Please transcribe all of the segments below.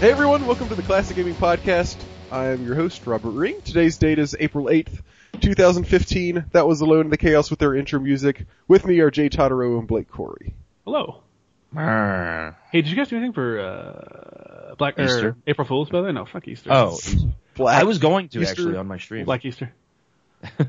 Hey everyone, welcome to the Classic Gaming Podcast. I am your host, Robert Ring. Today's date is April 8th, 2015. That was Alone in the Chaos with their intro music. With me are Jay Totaro and Blake Corey. Hello. Hey, did you guys do anything for uh, Black Easter? or April Fools? By the way, no, fuck Easter. Oh, Black I was going to Easter- actually on my stream. Black Easter.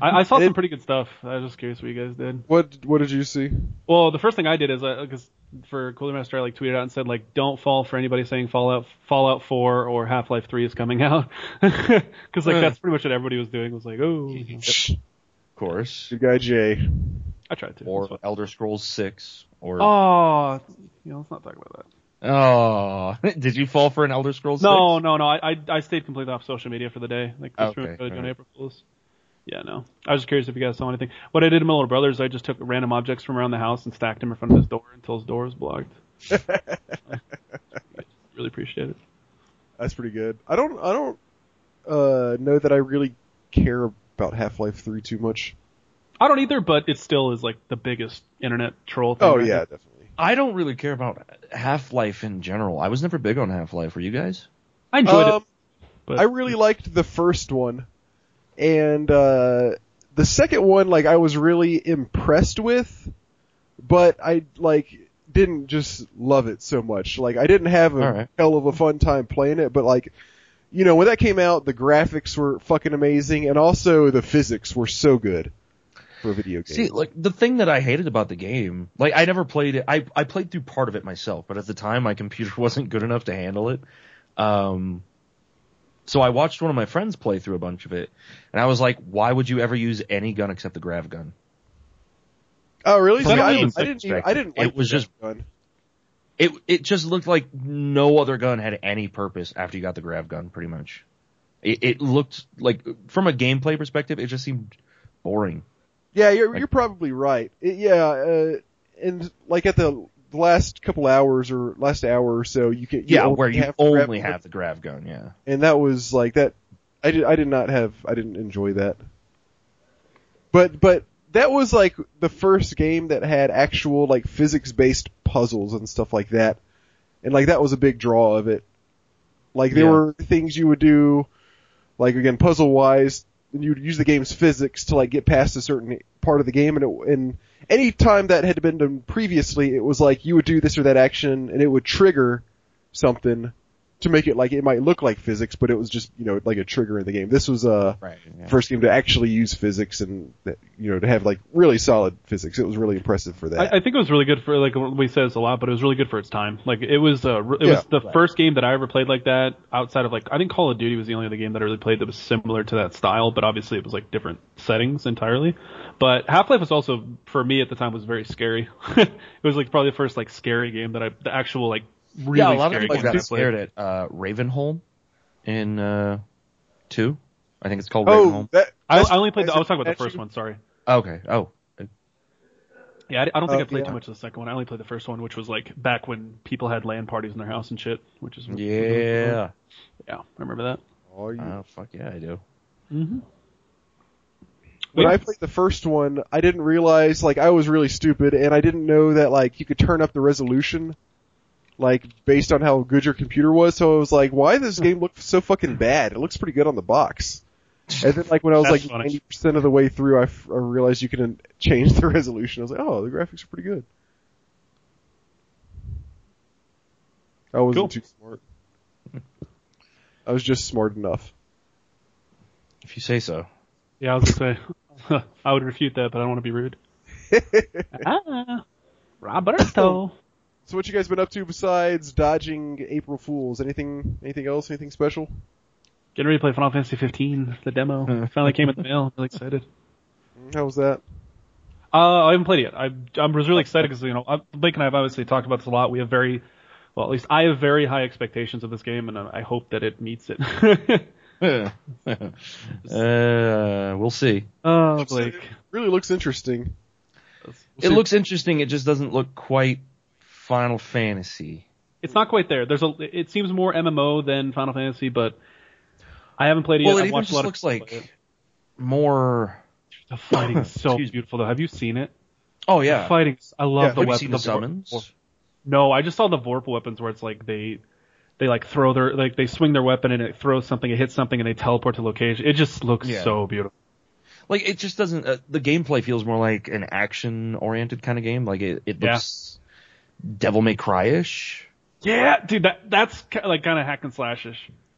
I, I saw It- some pretty good stuff. I was just curious what you guys did. What, what did you see? Well, the first thing I did is because for Cooler Master, I like tweeted out and said like, don't fall for anybody saying Fallout Fallout 4 or Half Life 3 is coming out, because like Uh. that's pretty much what everybody was doing. Was like, oh, of course. Good guy Jay. I tried to. Or Elder Scrolls 6. Or Oh, you know, let's not talk about that. oh, did you fall for an Elder Scrolls? No, 6? no, no. I, I I stayed completely off social media for the day. Like this Okay, room doing alright. April Fools. Yeah, no. I was just curious if you guys saw anything. What I did to my little brother is I just took random objects from around the house and stacked them in front of his door until his door was blocked. I really appreciate it. That's pretty good. I don't, I don't, uh, know that I really care about Half-Life 3 too much. I don't either, but it still is like the biggest internet troll thing. Oh right yeah, now. definitely. I don't really care about Half Life in general. I was never big on Half Life. Were you guys? I enjoyed Um, it. But I really liked the first one, and uh, the second one, like I was really impressed with, but I like didn't just love it so much. Like I didn't have a Alright. hell of a fun time playing it, but like, you know, when that came out, the graphics were fucking amazing, and also the physics were so good for a video game. See, like the thing that I hated about the game, like I never played it. I I played through part of it myself, but at the time my computer wasn't good enough to handle it. Um, so I watched one of my friends play through a bunch of it, and I was like, why would you ever use any gun except the grav gun? oh really? From See, a I, didn't, I didn't. Even, I didn't. Like it was the just- gun. It it just looked like no other gun had any purpose after you got the grav gun, pretty much. It, it looked like from a gameplay perspective, it just seemed boring. Yeah, you're Like- you're probably right. It, yeah, uh, and like at the last couple hours or last hour or so, you can you Yeah, where you have grab- only have the grav gun. Yeah. and that was like that. I did I did not have I didn't enjoy that. But but that was like the first game that had actual like physics based puzzles and stuff like that, and like that was a big draw of it. Like there Yeah. were things you would do, like again puzzle wise, and you would use the game's physics to like get past a certain part of the game, and it, and any time that had been done previously, it was like you would do this or that action, and it would trigger something to make it like it might look like physics, but it was just you know like a trigger in the game. This was uh Right. first game to actually use physics and you know to have like really solid physics. It was really impressive for that. I, I think it was really good for like we said this a lot, but it was really good for its time. Like it was, uh, it Yeah, was the right. first game that I ever played like that outside of like I think Call of Duty was the only other game that I really played that was similar to that style, but obviously it was like different settings entirely. But Half Life was also for me at the time was very scary. it was like probably the first like scary game that I the actual like really yeah, a lot of scary people game that got scared at uh, Ravenholm in uh, two. I think it's called oh, Ravenholm. that I, I only played. The, I was talking about the first one. Sorry. Okay. Oh, Yeah, I, I don't think Oh, I played yeah. too much of the second one. I only played the first one, which was like back when people had LAN parties in their house and shit. Which is yeah. yeah, I remember that. Oh, you- Oh, fuck yeah, I do. Mm-hmm. when Yeah. I played the first one, I didn't realize like I was really stupid, and I didn't know that like you could turn up the resolution, like based on how good your computer was. So I was like, why does this game look so fucking bad? It looks pretty good on the box. And then like when I was like ninety percent of the way through, I, f- I realized you can change the resolution. I was like, oh, the graphics are pretty good. I wasn't Cool. too smart. I was just smart enough. If you say so. Yeah, I was gonna say I would refute that, but I don't want to be rude. ah, Roberto. So what you guys been up to besides dodging April Fools? Anything anything else? Anything special? Getting ready to play Final Fantasy 15, the demo. Finally came in the mail. I'm really excited. How was that? Uh, I haven't played it yet. I, I was really excited because, you know, I, Blake and I have obviously talked about this a lot. We have very, well, at least I have very high expectations of this game, and I I hope that it meets it. uh, we'll see. oh, Blake. It really looks interesting. We'll It looks interesting. It just doesn't look quite Final Fantasy. It's not quite there. There's a. It seems more MMO than Final Fantasy, but I haven't played it Well, yet. it I've even watched a just lot looks of people play like more. the fighting is so beautiful. Though, have you seen it? Oh yeah. The fighting. I love Yeah. the Have you weapons. seen the vor- summons? No, I just saw the Vorp weapons where it's like they they like throw their like they swing their weapon and it throws something, it hits something, and they teleport to location. It just looks Yeah. so beautiful. Like it just doesn't. Uh, the gameplay feels more like an action-oriented kind of game. Like it, it looks Devil May Cry-ish. Yeah, dude, that that's like kind of hack and slashish.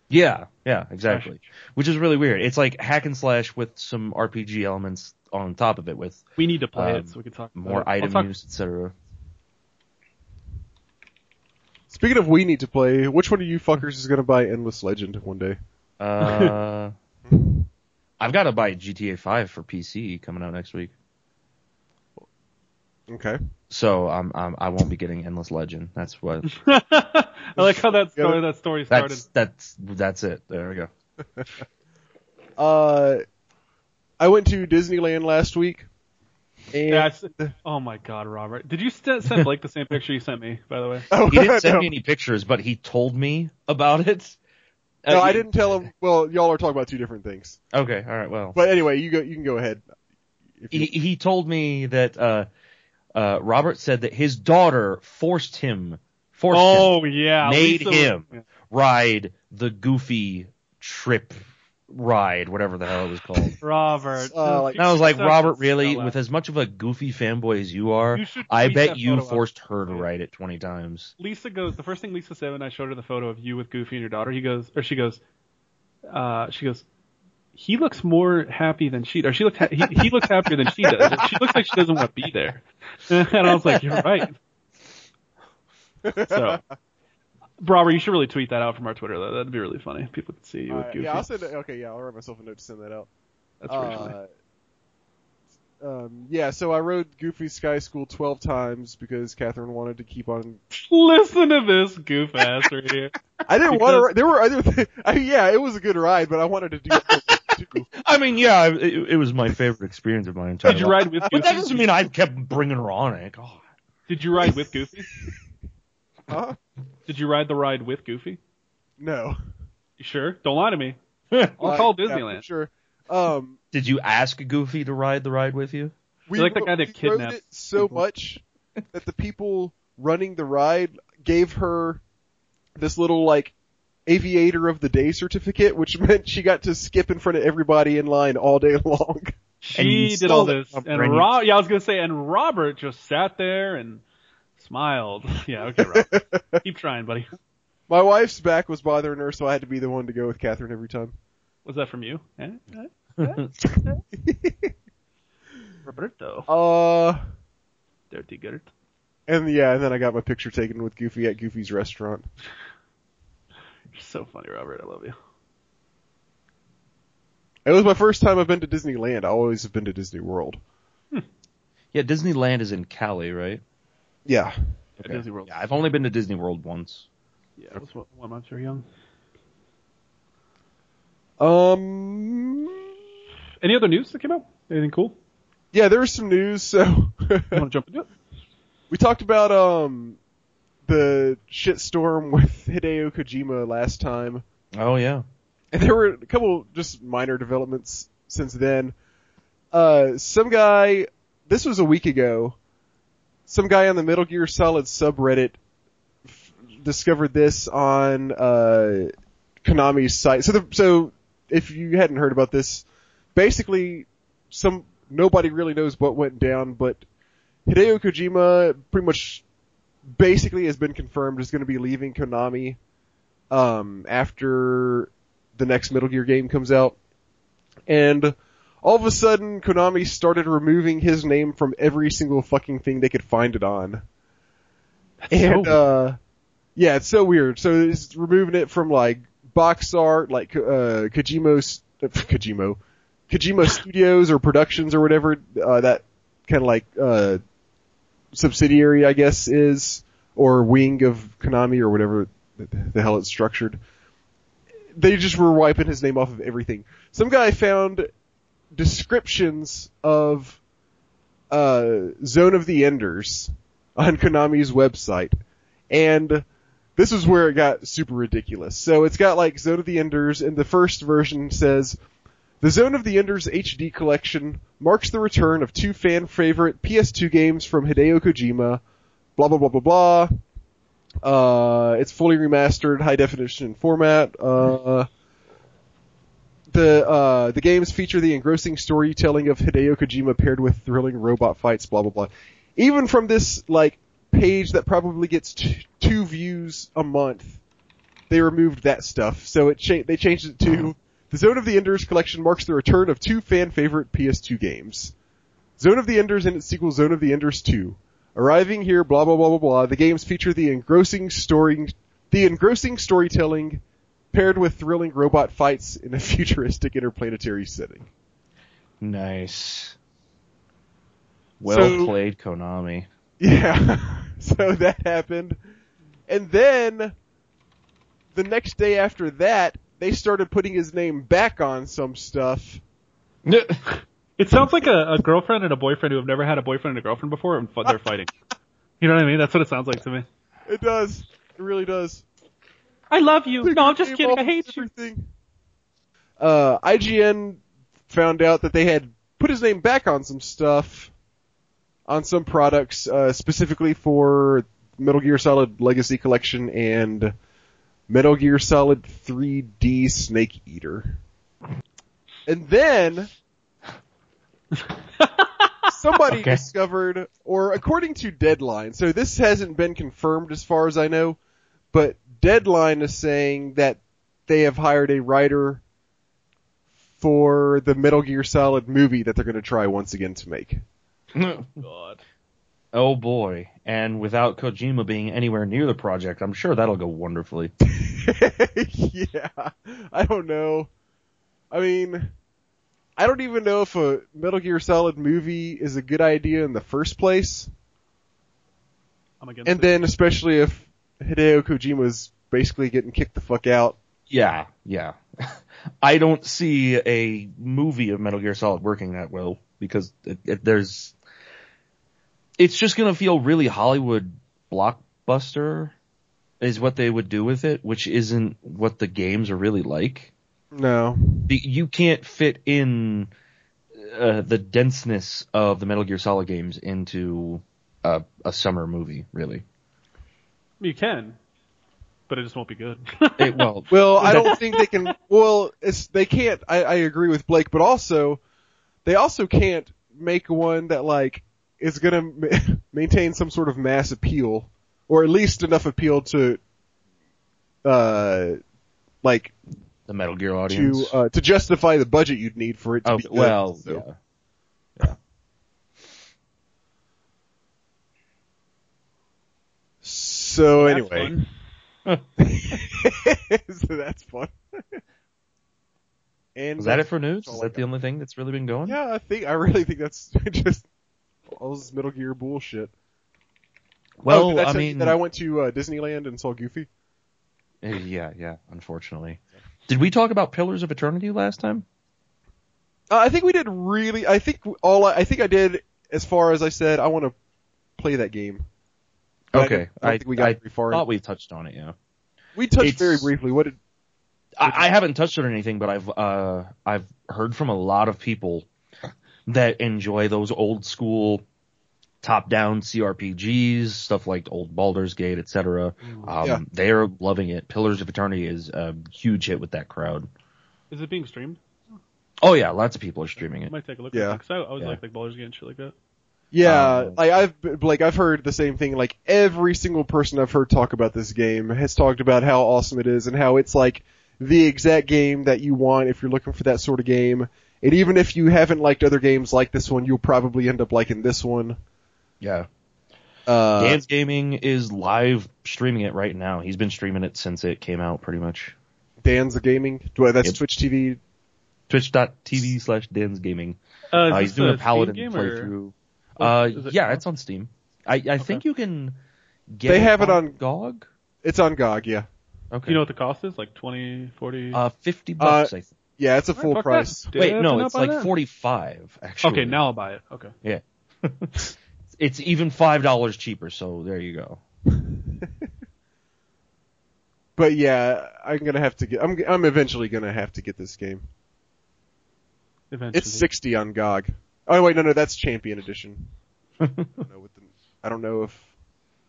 Yeah, yeah, exactly. Which is really weird. It's like hack and slash with some RPG elements on top of it, with We need to play Um, it so we can talk more it. Item talk- use, etc. Speaking of we need to play, which one of you fuckers is gonna buy Endless Legend one day? Uh, I've got to buy GTA 5 for PC coming out next week, Okay. so I'm, I'm I won't be getting Endless Legend. That's what. I like how that story Yeah. that story started. That's that's that's it. There we go. Uh, I went to Disneyland last week. And Yeah, it's- oh my god, Robert. Did you st- send Blake the same picture you sent me, by the way? Oh, He didn't send no. me any pictures, but he told me about it. No, Uh, I didn't tell him. Well, y'all are talking about two different things. Okay, all right. Well, But anyway, you go. You can go ahead. You, he he told me that uh, uh, Robert said that his daughter forced him, forced him, Oh yeah, made Lisa him yeah. ride the Goofy trip ride, whatever the hell it was called. Robert. Uh, like- And I was like, Shut Robert, the really? hell With as much of a goofy fanboy as you are, You I bet you photo out. forced her to ride it 20 times. Lisa goes. The first thing Lisa said when I showed her the photo of you with Goofy and your daughter, he goes, or she goes, uh, she goes, he looks more happy than she, does. or she looks, ha- he, he looks happier than she does. She looks like she doesn't want to be there. And I was like, you're right. So, Robert, you should really tweet that out from our Twitter. though. That'd be really funny. People could see you with yeah, I'll send. it- Okay, yeah, I'll write myself a note to send that out. That's funny. Uh, um, yeah, so I rode Goofy Sky School 12 times because Catherine wanted to keep on. Listen to this goof ass right here. I didn't Because- want to. There were other. Th- I mean, yeah, it was a good ride, but I wanted to do. It too. I mean, yeah, it, it was my favorite experience of my entire Did you life. ride with But that doesn't mean I kept bringing her on it. God. Did you ride with Goofy? Huh? Did you ride the ride with Goofy? No. You sure? Don't lie to me. I'll call Disneyland. for sure. Um, Did you ask Goofy to ride the ride with you? we You're like the ro- guy that kidnapped it so much that the people running the ride gave her this little like aviator of the day certificate, which meant she got to skip in front of everybody in line all day long. She did all this, and Brendan. Rob, yeah, I was gonna say, and Robert just sat there and smiled. Yeah, okay, Robert, keep trying, buddy. My wife's back was bothering her, so I had to be the one to go with Catherine every time. Was that from you? Eh? Eh? Eh? Roberto, Uh, dirty Gert. and yeah, and then I got my picture taken with Goofy at Goofy's restaurant. You're so funny, Robert. I love you. It was my first time I've been to Disneyland. I always have been to Disney World. Yeah, Disneyland is in Cali, right? Yeah. At Disney World. Yeah, I've only been to Disney World once. Yeah, it was one, one month you're young. Um. Any other news that came out? Anything cool? Yeah, there was some news. So You want to jump into it? we talked about um the shitstorm with Hideo Kojima last time, Oh yeah. and there were a couple just minor developments since then. Uh, some guy. This was a week ago. Some guy on the Metal Gear Solid subreddit f- discovered this on uh, Konami's site. So, the, so if you hadn't heard about this, basically, some nobody really knows what went down, but Hideo Kojima pretty much basically has been confirmed is going to be leaving Konami um, after the next Metal Gear game comes out, and all of a sudden Konami started removing his name from every single fucking thing they could find it on. and so uh yeah, it's so weird. So it's removing it from like box art, like uh Kojimo's uh, Kojimo Kojima Studios or Productions or whatever uh, that kind of like uh subsidiary, I guess, is or wing of Konami or whatever the, hell it's structured. They just were wiping his name off of everything. Some guy found descriptions of uh, Zone of the Enders on Konami's website, and this is where it got super ridiculous. So it's got like Zone of the Enders, and the first version says, the Zone of the Enders HD collection marks the return of two fan favorite PS2 games from Hideo Kojima, blah blah blah blah blah. Uh, it's fully remastered, high definition format. Uh, the uh, the games feature the engrossing storytelling of Hideo Kojima paired with thrilling robot fights. Blah blah blah. Even from this like page that probably gets t- two views a month, they removed that stuff. So it cha- they changed it to the Zone of the Enders collection marks the return of two fan favorite PS2 games. Zone of the Enders and its sequel Zone of the Enders 2. Arriving here, blah blah blah blah blah. The games feature the engrossing story, the engrossing storytelling, paired with thrilling robot fights in a futuristic interplanetary setting. Nice. Well So- played, Konami. Yeah. so that happened. And then the next day after that, they started putting his name back on some stuff. It sounds like a, a girlfriend and a boyfriend who have never had a boyfriend and a girlfriend before, and they're fighting. You know what I mean? That's what it sounds like to me. It does. It really does. I love you. No, I'm just kidding. I off hate you. Uh, IGN found out that they had put his name back on some stuff, on some products, uh, specifically for Metal Gear Solid Legacy Collection and Metal Gear Solid 3D Snake Eater. And then somebody Okay. discovered, or according to Deadline, so this hasn't been confirmed as far as I know, but Deadline is saying that they have hired a writer for the Metal Gear Solid movie that they're going to try once again to make. Oh, God. Oh boy. And without Kojima being anywhere near the project, I'm sure that'll go wonderfully. yeah, I don't know. I mean, I don't even know if a Metal Gear Solid movie is a good idea in the first place, I'm against and it. then especially if Hideo Kojima's basically getting kicked the fuck out. Yeah, yeah. I don't see a movie of Metal Gear Solid working that well because it, it, there's, it's just gonna feel really Hollywood blockbuster is what they would do with it, which isn't what the games are really like. No. You can't fit in uh, the denseness of the Metal Gear Solid games into a, a summer movie, really. you can, but it just won't be good. It, well, Well, I don't think they can. Well, it's they can't. I, I agree with Blake, but also they also can't make one that like is gonna ma- maintain some sort of mass appeal, or at least enough appeal to, uh, like the Metal Gear audience. to uh, to justify the budget you'd need for it to Oh, be good. well, So- yeah. So That's anyway, fun. so that's fun. and Was that it for news? Is that the only thing that's really been going? Yeah, I think I really think that's just all this Metal Gear bullshit. Well, oh, I, I mean, that I went to uh, Disneyland and saw Goofy. eh, yeah, yeah. Unfortunately, did we talk about Pillars of Eternity last time? Uh, I think we did really. I think all. I, I think I did as far as I said. I want to play that game. But Okay, don't- I think we got I very far. thought we touched on it. Yeah, we touched it's- very briefly. What did? I, I haven't touched on anything, but I've uh I've heard from a lot of people that enjoy those old school top-down CRPGs, stuff like old Baldur's Gate, etc. Um, Yeah. They're loving it. Pillars of Eternity is a huge hit with that crowd. Is it being streamed? Oh yeah, lots of people are streaming I it. might take a look. Yeah. at it, 'cause I, I always Yeah. like like Baldur's Gate and shit like that. Yeah, Um, like I've like I've heard the same thing. Like every single person I've heard talk about this game has talked about how awesome it is and how it's like the exact game that you want if you're looking for that sort of game. And even if you haven't liked other games like this one, you'll probably end up liking this one. Yeah. Uh, Dan's Gaming is live streaming it right now. He's been streaming it since it came out, pretty much. Dan's the gaming. That's Yep. Twitch TV. Twitch.tv slash Dan's Gaming. Uh, Uh, he's doing a Steam Paladin playthrough. Oh, Uh, it- yeah, it's on Steam. I, I think you can get They have it on- GOG. It's on GOG. Yeah, Okay. Do you know what the cost is? Like 20, 40? uh, 50 bucks, I think. Yeah, it's a full fuck price. that. Wait, Did no, not it's buy like that. 45, actually. Okay, now I'll buy it. Okay. Yeah. it's even $5 cheaper, so there you go. But yeah, I'm gonna have to get. I'm I'm eventually gonna have to get this game. Eventually. It's sixty on GOG. Oh wait, no, no, that's Champion Edition. I don't know what the. I don't know if.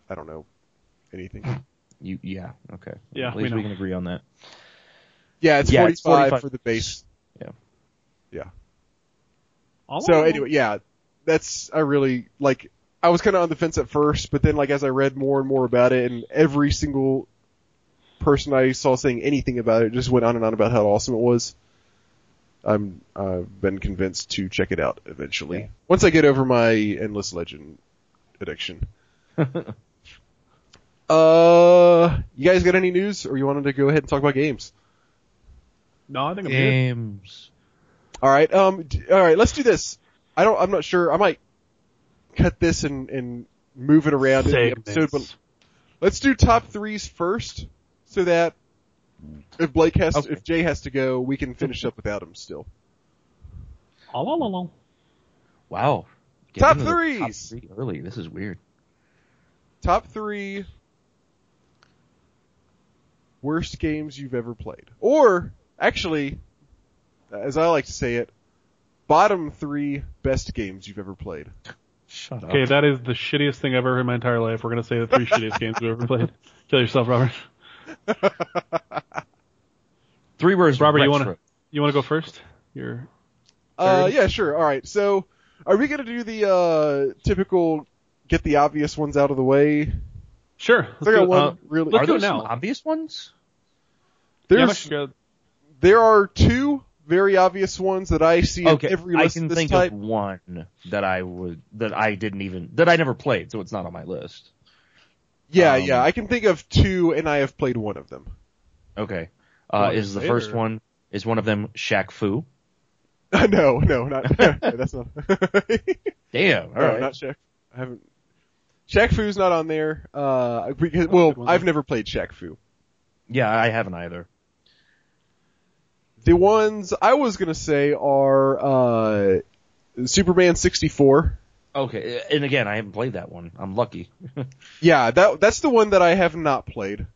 I don't know anything. You yeah okay. Yeah, At we least we, know. can agree on that. Yeah, it's Yeah, 45, it's 45. for the base. Oh. So anyway, yeah, that's I really like. I was kind of on the fence at first, but then like as I read more and more about it, and every single person I saw saying anything about it just went on and on about how awesome it was. I'm I've been convinced to check it out eventually Yeah. once I get over my endless legend addiction. uh, you guys got any news, or you wanted to go ahead and talk about games? No, I think I'm good. Games. All right. Um. All right. Let's do this. I don't. I'm not sure. I might cut this and and move it around in the episode, but let's do top threes first, so that if Blake has, Okay. if Jay has to go, we can finish up without him still. All la, la, la. Wow. Top into the threes. three early. This is weird. Top three worst games you've ever played, or actually, as I like to say it, bottom three best games you've ever played. Shut Okay, up. that is the shittiest thing I've ever heard in my entire life. We're gonna say the three shittiest games we've ever played. Kill yourself, Robert. Three words. Robert, you wanna you wanna go first? You're Uh, yeah, sure. All right. So, are we gonna do the uh typical get the obvious ones out of the way? sure. I got do one Uh, really. let's Are there it some now. obvious ones? There's let's go. There are two very obvious ones that I see in Okay, every I list can of this think type. of one that I would that I didn't even that I never played, so it's not on my list. Yeah, um, yeah. I can think of two, and I have played one of them. Okay, uh, is the first one is one of them Shaq Fu? no, no, not that's not. Damn, all no, right. not Shaq. I haven't. Shaq Fu's not on there. Uh, because well, I've never played Shaq Fu. Yeah, I haven't either. The ones I was gonna say are uh, Superman 64. Okay, and again, I haven't played that one. I'm lucky. Yeah, that that's the one that I have not played.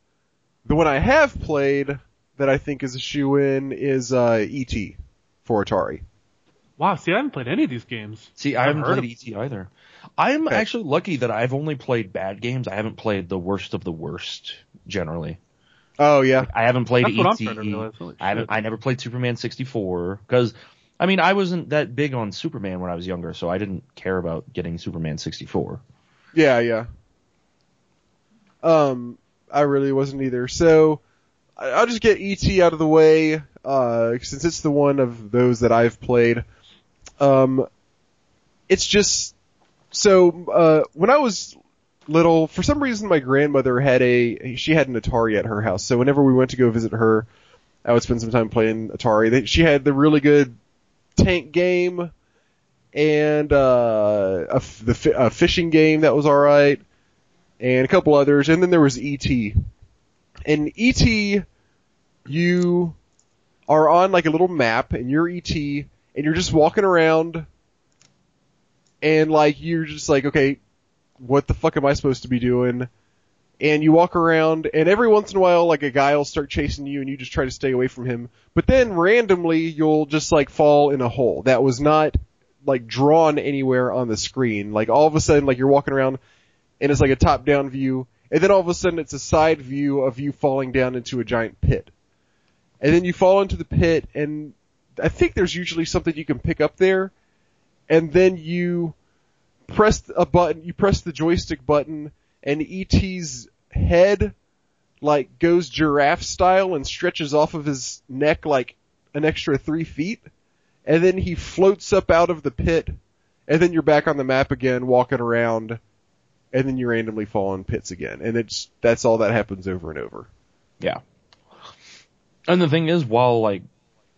The one I have played that I think is a shoe in is uh, ET for Atari. Wow, see, I haven't played any of these games. See, I I've haven't heard played ET either. I'm Okay. actually lucky that I've only played bad games. I haven't played the worst of the worst. Generally, Oh yeah, I haven't played That's what I'm ET. to realize. I haven't. I never played Superman 64 because, I mean, I wasn't that big on Superman when I was younger, so I didn't care about getting Superman 64. yeah, yeah. Um, I really wasn't either. So I- I'll just get ET out of the way uh, since it's the one of those that I've played. Um, it's just so uh, when I was little, for some reason, my grandmother had a she had an Atari at her house. So whenever we went to go visit her, I would spend some time playing Atari. She had the really good tank game and uh, a, the a fishing game that was all right, and a couple others, and then there was ET. And ET, you are on like a little map, and you're ET, and you're just walking around, and like you're just like, okay, what the fuck am I supposed to be doing? And you walk around, and every once in a while, like a guy will start chasing you, and you just try to stay away from him. But then randomly, you'll just like fall in a hole that was not like drawn anywhere on the screen. Like all of a sudden, like you're walking around, and it's like a top-down view, and then all of a sudden, it's a side view of you falling down into a giant pit. And then you fall into the pit, and I think there's usually something you can pick up there, and then you press a button, you press the joystick button, and ET's head like goes giraffe style and stretches off of his neck like an extra three feet, and then he floats up out of the pit, and then you're back on the map again, walking around, and then you randomly fall in pits again, and it's that's all that happens over and over. Yeah. And the thing is, while like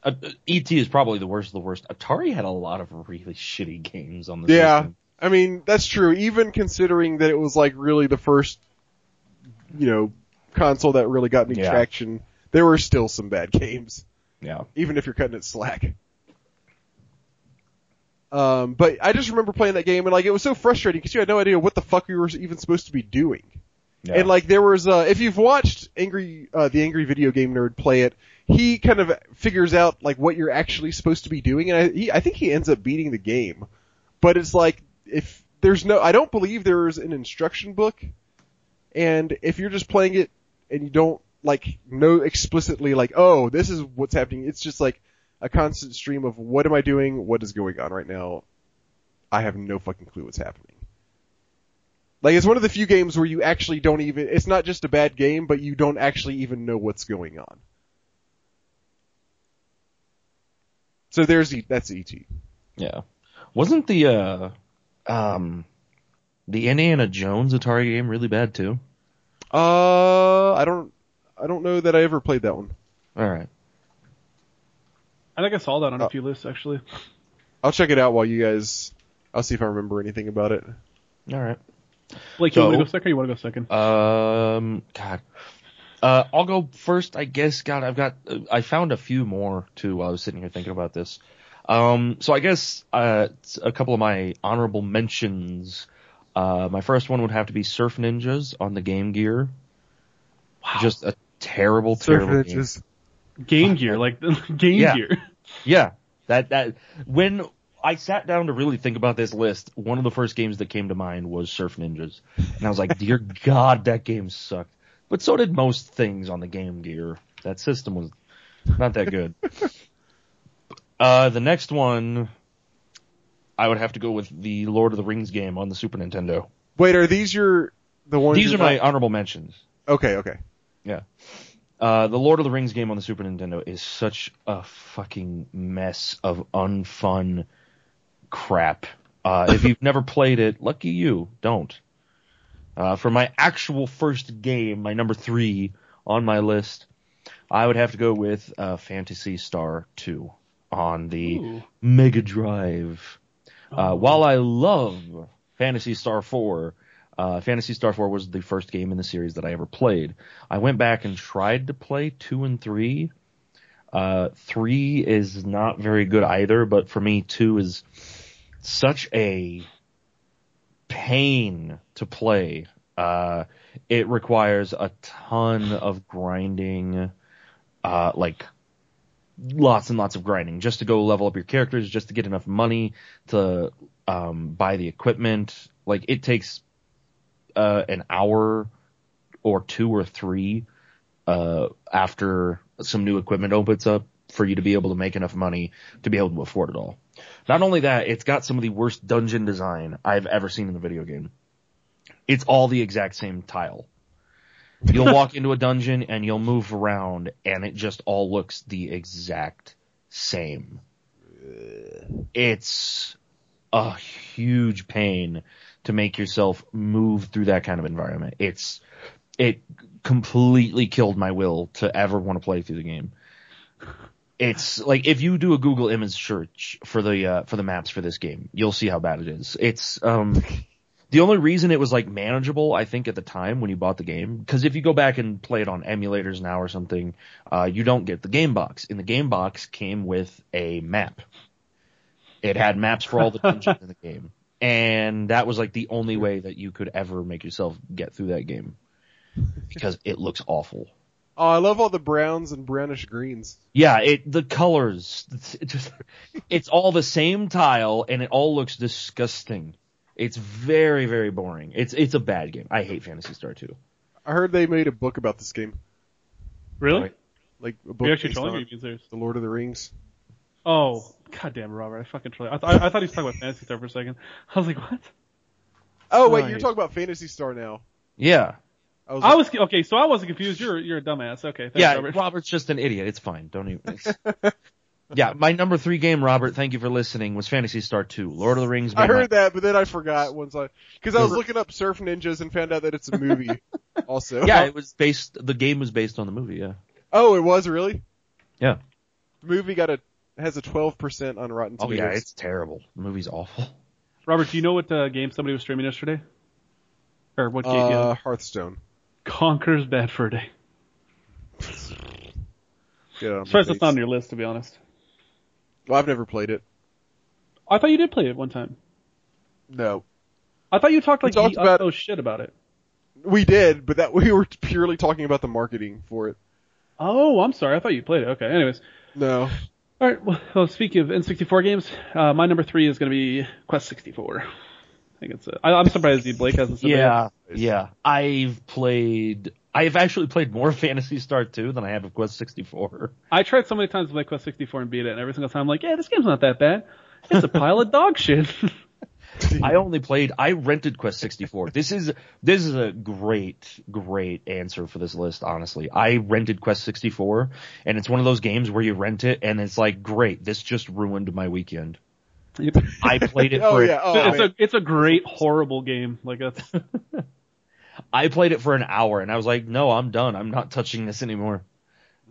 uh, ET is probably the worst of the worst, Atari had a lot of really shitty games on the Yeah, system. I mean that's true. Even considering that it was like really the first, you know, console that really got any Yeah. traction, there were still some bad games. Yeah. even if you're cutting it slack. Um, but I just remember playing that game and like it was so frustrating because you had no idea what the fuck you were even supposed to be doing. Yeah. And like there was, uh, if you've watched Angry, uh, the Angry Video Game Nerd play it, he kind of figures out like what you're actually supposed to be doing, and I, he, I think he ends up beating the game. But it's like if there's no, I don't believe there's an instruction book, and if you're just playing it and you don't like know explicitly like, oh, this is what's happening. It's just like a constant stream of what am I doing? What is going on right now? I have no fucking clue what's happening. Like it's one of the few games where you actually don't even, it's not just a bad game, but you don't actually even know what's going on. So there's, E- that's ET. Yeah. Wasn't the uh um the Indiana Jones Atari game really bad too? Uh, I don't, I don't know that I ever played that one. All right. I think I saw that on Oh. a few lists actually. I'll check it out while you guys, I'll see if I remember anything about it. All right. Blake, you want to go second or you want to go second? Um god. Uh I'll go first, I guess. God, I've got uh, I found a few more too while I was sitting here thinking about this. Um so I guess uh a couple of my honorable mentions. Uh my first one would have to be Surf Ninjas on the Game Gear. Wow. Just a terrible terrible game. Game Gear, like Game Yeah. Gear. Yeah, that that when I sat down to really think about this list, one of the first games that came to mind was Surf Ninjas, and I was like, "Dear God, that game sucked." But so did most things on the Game Gear. That system was not that good. uh, the next one, I would have to go with the Lord of the Rings game on the Super Nintendo. Wait, are these your, the ones These are my honorable mentions. okay, okay. Yeah. Uh, the Lord of the Rings game on the Super Nintendo is such a fucking mess of unfun crap. Uh, if you've never played it, lucky you, don't. Uh, for my actual first game, my number three on my list, I would have to go with uh, Phantasy Star 2 on the Ooh. Mega Drive. Uh, Oh. while I love Phantasy Star 4, uh, Phantasy Star 4 was the first game in the series that I ever played. I went back and tried to play 2 and 3. Uh, 3 is not very good either, but for me, 2 is such a pain to play. Uh, it requires a ton of grinding, uh, like lots and lots of grinding just to go level up your characters, just to get enough money to um, buy the equipment. Like it takes uh, an hour or two or three uh, after some new equipment opens up for you to be able to make enough money to be able to afford it all. Not only that, it's got some of the worst dungeon design I've ever seen in a video game. It's all the exact same tile. You'll walk into a dungeon and you'll move around and it just all looks the exact same. It's a huge pain to make yourself move through that kind of environment. It's, it completely killed my will to ever want to play through the game. It's like if you do a Google image search for the uh, for the maps for this game, you'll see how bad it is. It's um the only reason it was like manageable, I think, at the time when you bought the game, because if you go back and play it on emulators now or something, uh, you don't get the game box. And the game box came with a map. It had maps for all the dungeons in the game, and that was like the only way that you could ever make yourself get through that game because it looks awful. Oh, I love all the browns and brownish greens. Yeah, it the colors, it's it just it's all the same tile and it all looks disgusting. It's very very boring. It's it's a bad game. I hate Phantasy Star 2. I heard they made a book about this game, Really? Right. like a Are book you actually based trolling or on are you being serious? the Lord of the Rings. Oh, goddamn, Robert! I fucking trolled. I, th- I thought he was talking about Phantasy Star for a second. I was like, what? Oh wait, Right. you're talking about Phantasy Star now. Yeah. I was, I was okay, so I wasn't confused. You're you're a dumbass. Okay, thanks, yeah, Robert. Robert's just an idiot. It's fine. Don't even it's- Yeah, my number 3 game, Robert, thank you for listening, was Phantasy Star 2. Lord of the Rings I made my- heard that, but then I forgot once I because I was looking up Surf Ninjas and found out that it's a movie. also, Yeah, it was based the game was based on the movie, yeah. Oh, it was really. Yeah. The movie got a has a 12% on Rotten Tomatoes. Oh yeah, it's terrible. The movie's awful. Robert, do you know what uh, game somebody was streaming yesterday? Or what game? uh, yeah. Hearthstone. Conker's Bad Fur Day. Yeah. Surprised that's not on your list, to be honest. Well, I've never played it. I thought you did play it one time. No, I thought you talked like talked about- oh shit about it. we did, but that we were purely talking about the marketing for it. Oh, I'm sorry. I thought you played it. Okay. Anyways, No. all right. Well, well speaking of N64 games, uh, my number three is going to be Quest 64. I think it's. Uh, I, I'm surprised you Blake hasn't. submitted. Yeah, yeah. I've played I've actually played more Phantasy Star 2 than I have of Quest 64. I tried so many times to play Quest 64 and beat it, and every single time I'm like, yeah, this game's not that bad. It's a pile of dog shit. I only played. I rented Quest 64. This is this is a great great answer for this list. Honestly, I rented Quest 64, and it's one of those games where you rent it, and it's like, great, this just ruined my weekend. I played it Oh, for yeah. Oh, it's man. a it's a great horrible game. Like that's I played it for an hour, and I was like, no, I'm done. I'm not touching this anymore.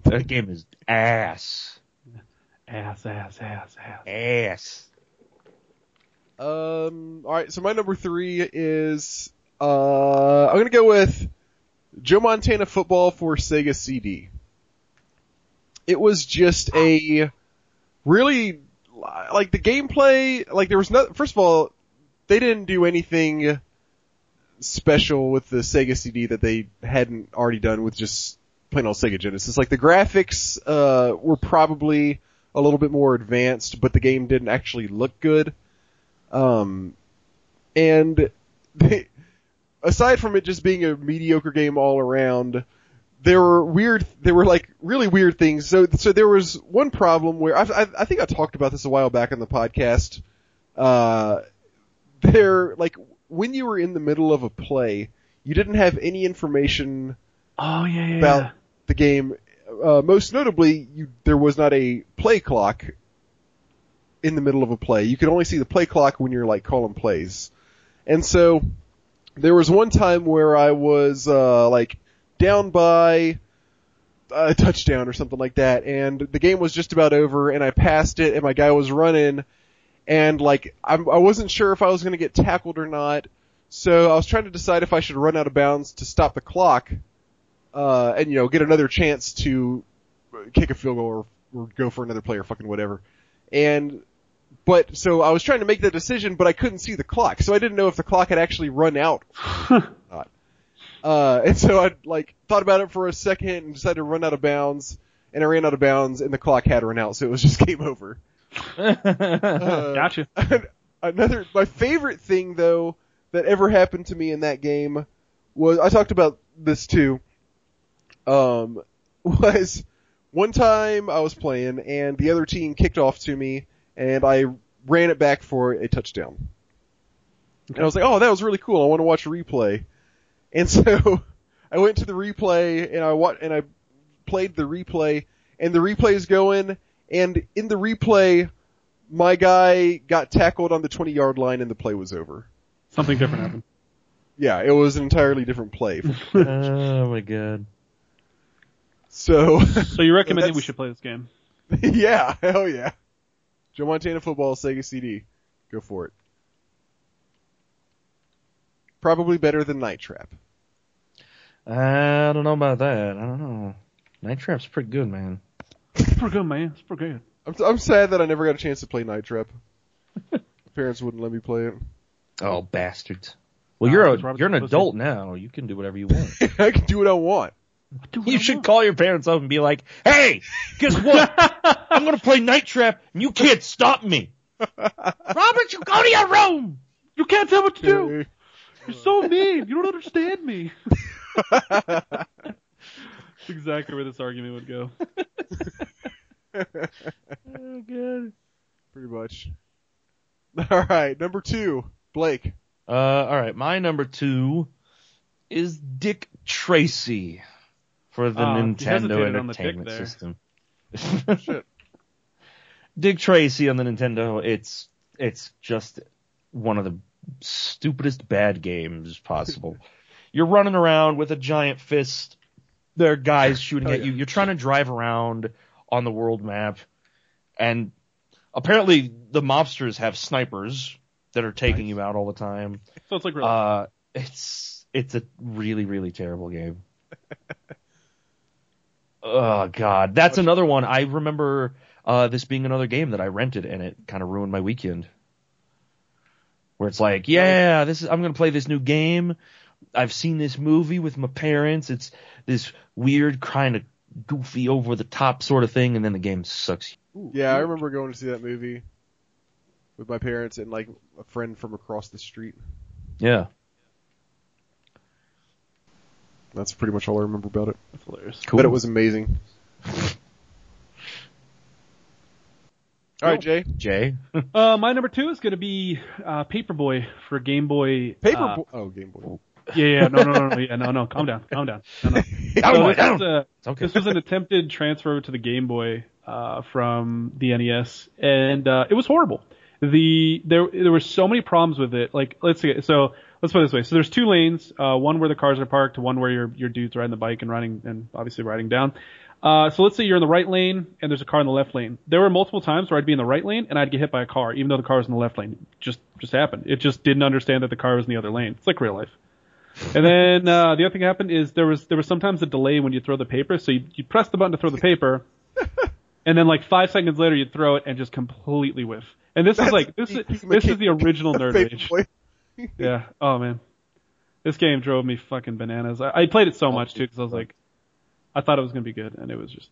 That game is ass, ass ass ass ass. ass. Um, all right, so my number three is uh, I'm gonna go with Joe Montana Football for Sega CD. It was just a really like the gameplay. Like there was no. First of all, they didn't do anything special with the Sega CD that they hadn't already done with just plain old Sega Genesis. Like the graphics uh, were probably a little bit more advanced, but the game didn't actually look good. Um, and they, aside from it just being a mediocre game all around, there were weird, there were like really weird things. So, so there was one problem where I, I, I think I talked about this a while back on the podcast. Uh, there, like when you were in the middle of a play, you didn't have any information Oh yeah, yeah. about yeah. the game. Uh, most notably, you, there was not a play clock in the middle of a play. You could only see the play clock when you're like calling plays. And so there was one time where I was uh, like down by a touchdown or something like that, and the game was just about over, and I passed it, and my guy was running, and like I'm, I wasn't sure if I was going to get tackled or not, so I was trying to decide if I should run out of bounds to stop the clock, uh, and you know get another chance to kick a field goal or, or go for another play or fucking whatever, and but so I was trying to make the decision, but I couldn't see the clock, so I didn't know if the clock had actually run out. or not. Uh, and so I like thought about it for a second and decided to run out of bounds, and I ran out of bounds, and the clock had run out, so it was just game over. Uh, Gotcha. Another, my favorite thing though that ever happened to me in that game was I talked about this too. Um, was one time I was playing and the other team kicked off to me and I ran it back for a touchdown. And I was like, oh, that was really cool. I want to watch a replay. And so I went to the replay and I wa- and I played the replay and the replay is going and in the replay my guy got tackled on the 20 yard line and the play was over. Something different happened. Yeah, it was an entirely different play. oh my god. So, So you recommend that we should play this game? yeah, hell yeah. Joe Montana football, Sega CD. Go for it. Probably better than Night Trap. I don't know about that. I don't know. Night Trap's pretty good, man. It's pretty good, man. It's pretty good. I'm, I'm sad that I never got a chance to play Night Trap. My parents wouldn't let me play it. Oh, bastards. Well, you're it's a you're an Pussy. adult now. You can do whatever you want. I can do what I want. Do what I you should want. call your parents up and be like, "Hey, guess what? I'm gonna play Night Trap, and you can't stop me." Robert, you go to your room. You can't tell what to do. You're so mean. You don't understand me. Exactly where this argument would go. Oh god. Pretty much. Alright, number two. Blake. Uh, all right. My number two is Dick Tracy for the you Nintendo hesitated on the Entertainment. System. Shit. Dick Tracy on the Nintendo. It's it's just one of the stupidest bad games possible. You're running around with a giant fist. There are guys shooting Oh, at yeah. you. You're trying to drive around on the world map, and apparently the mobsters have snipers that are taking you out all the time. So it's like real. Uh, it's it's a really really terrible game. oh god, that's another one. I remember uh, this being another game that I rented, and it kind of ruined my weekend. Where it's like, yeah, this is I'm gonna play this new game. I've seen this movie with my parents. It's this weird kind of goofy over the top sort of thing, and then the game sucks. Yeah, I remember going to see that movie with my parents and like a friend from across the street. Yeah. That's pretty much all I remember about it. That's hilarious. Cool. But it was amazing. All right, Jay. Jay. Uh, my number two is going to be uh, Paperboy for Game Boy. Paper. uh, oh, Game Boy. Yeah, yeah, no, no, no, no, yeah, no, no. Calm down, calm down. No, no. So this, was a, okay. this was an attempted transfer to the Game Boy uh, from the NES, and uh, it was horrible. The there there were so many problems with it. Like let's see, so let's put it this way. So there's two lanes, uh, one where the cars are parked, one where your your dude's riding the bike and riding and obviously riding down. Uh, so let's say you're in the right lane and there's a car in the left lane. There were multiple times where I'd be in the right lane and I'd get hit by a car, even though the car was in the left lane. Just just happened. It just didn't understand that the car was in the other lane. It's like real life. And then uh, the other thing that happened is there was there was sometimes a delay when you throw the paper, so you you press the button to throw the paper, and then like five seconds later you'd throw it and just completely whiff. And this is like this is this is the original Nerd Rage. Yeah. Oh man, this game drove me fucking bananas. I, I played it so much too because I was like, I thought it was gonna be good, and it was just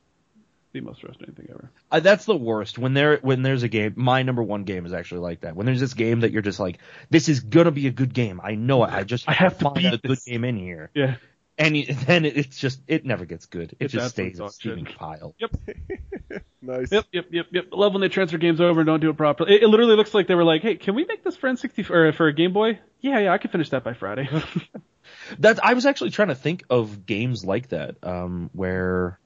the most frustrating thing ever. Uh, that's the worst when there when there's a game. My number one game is actually like that. When there's this game that you're just like, this is gonna be a good game. I know it. I just I have to find beat a good game in here. Yeah. And you, then it, it's just it never gets good. It It's just stays a dog steaming pile. Yep. Nice. Yep. Yep. Yep. Yep. Love when they transfer games over and don't do it properly. It, it literally looks like they were like, "Hey, can we make this for N60 or for a Game Boy? Yeah, yeah, I can finish that by Friday." That I was actually trying to think of games like that, um, where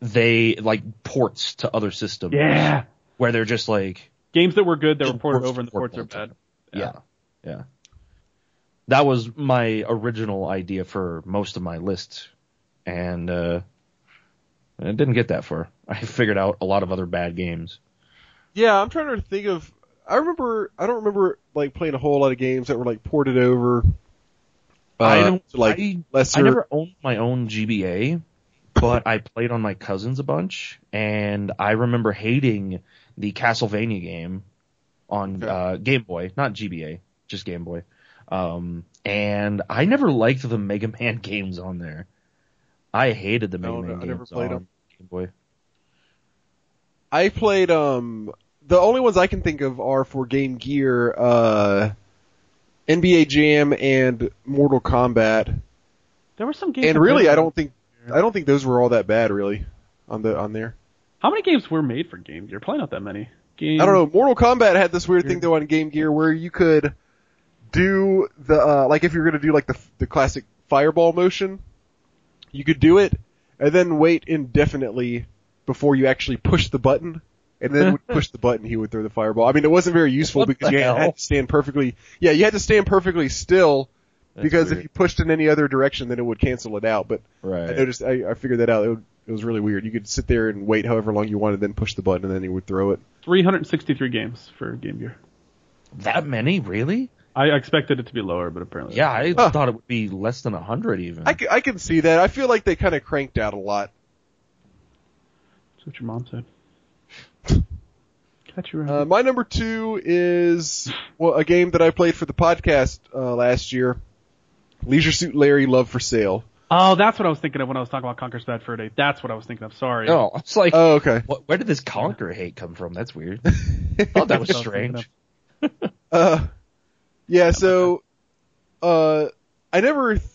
they like ports to other systems. yeah. Where they're just like, Games that were good that were ported over and the port ports are bad. yeah, yeah. That was my original idea for most of my list, and uh, it didn't get that far. I figured out a lot of other bad games. Yeah, I'm trying to think of. I remember. I don't remember like playing a whole lot of games that were like ported over. Uh, I don't like I, lesser. I never owned my own GBA, but I played on my cousins a bunch, and I remember hating the Castlevania game on Okay. uh, Game Boy, not GBA, just Game Boy. Um, and I never liked the Mega Man games on there. I hated the Mega No, no, Man I games never played on them. Game Boy. I played um the only ones I can think of are for Game Gear, uh NBA Jam and Mortal Kombat. There were some games. And really I don't think I don't think those were all that bad really on the on there. How many games were made for Game Gear? Probably not that many. Game. I don't know. Mortal Kombat had this weird thing though on Game Gear where you could do the uh, like if you're gonna do like the the classic fireball motion, you could do it and then wait indefinitely before you actually push the button. And then would push the button, he would throw the fireball. I mean, it wasn't very useful What because you hell? had to stand perfectly. Yeah, you had to stand perfectly still That's because if you pushed in any other direction, then it would cancel it out. But I noticed, I, I figured that out. It, would, it was really weird. You could sit there and wait however long you wanted, then push the button, and then you would throw it. 363 games for Game Gear. that many, really? I expected it to be lower, but apparently. Yeah, I Huh. thought it would be less than a hundred even. I, c- I can see that. I feel like they kind of cranked out a lot. That's what your mom said. Catch you around. Uh, my number two is well, a game that I played for the podcast uh, last year. Leisure Suit Larry: Love for Sale. oh, that's what I was thinking of when I was talking about Conker's Bad Fur Day. That's what I was thinking of. Sorry. no, it's like, Oh, okay. what, where did this Conker hate come from? That's weird. I thought that was That's what I was thinking strange. Uh, yeah. So, uh, I never th-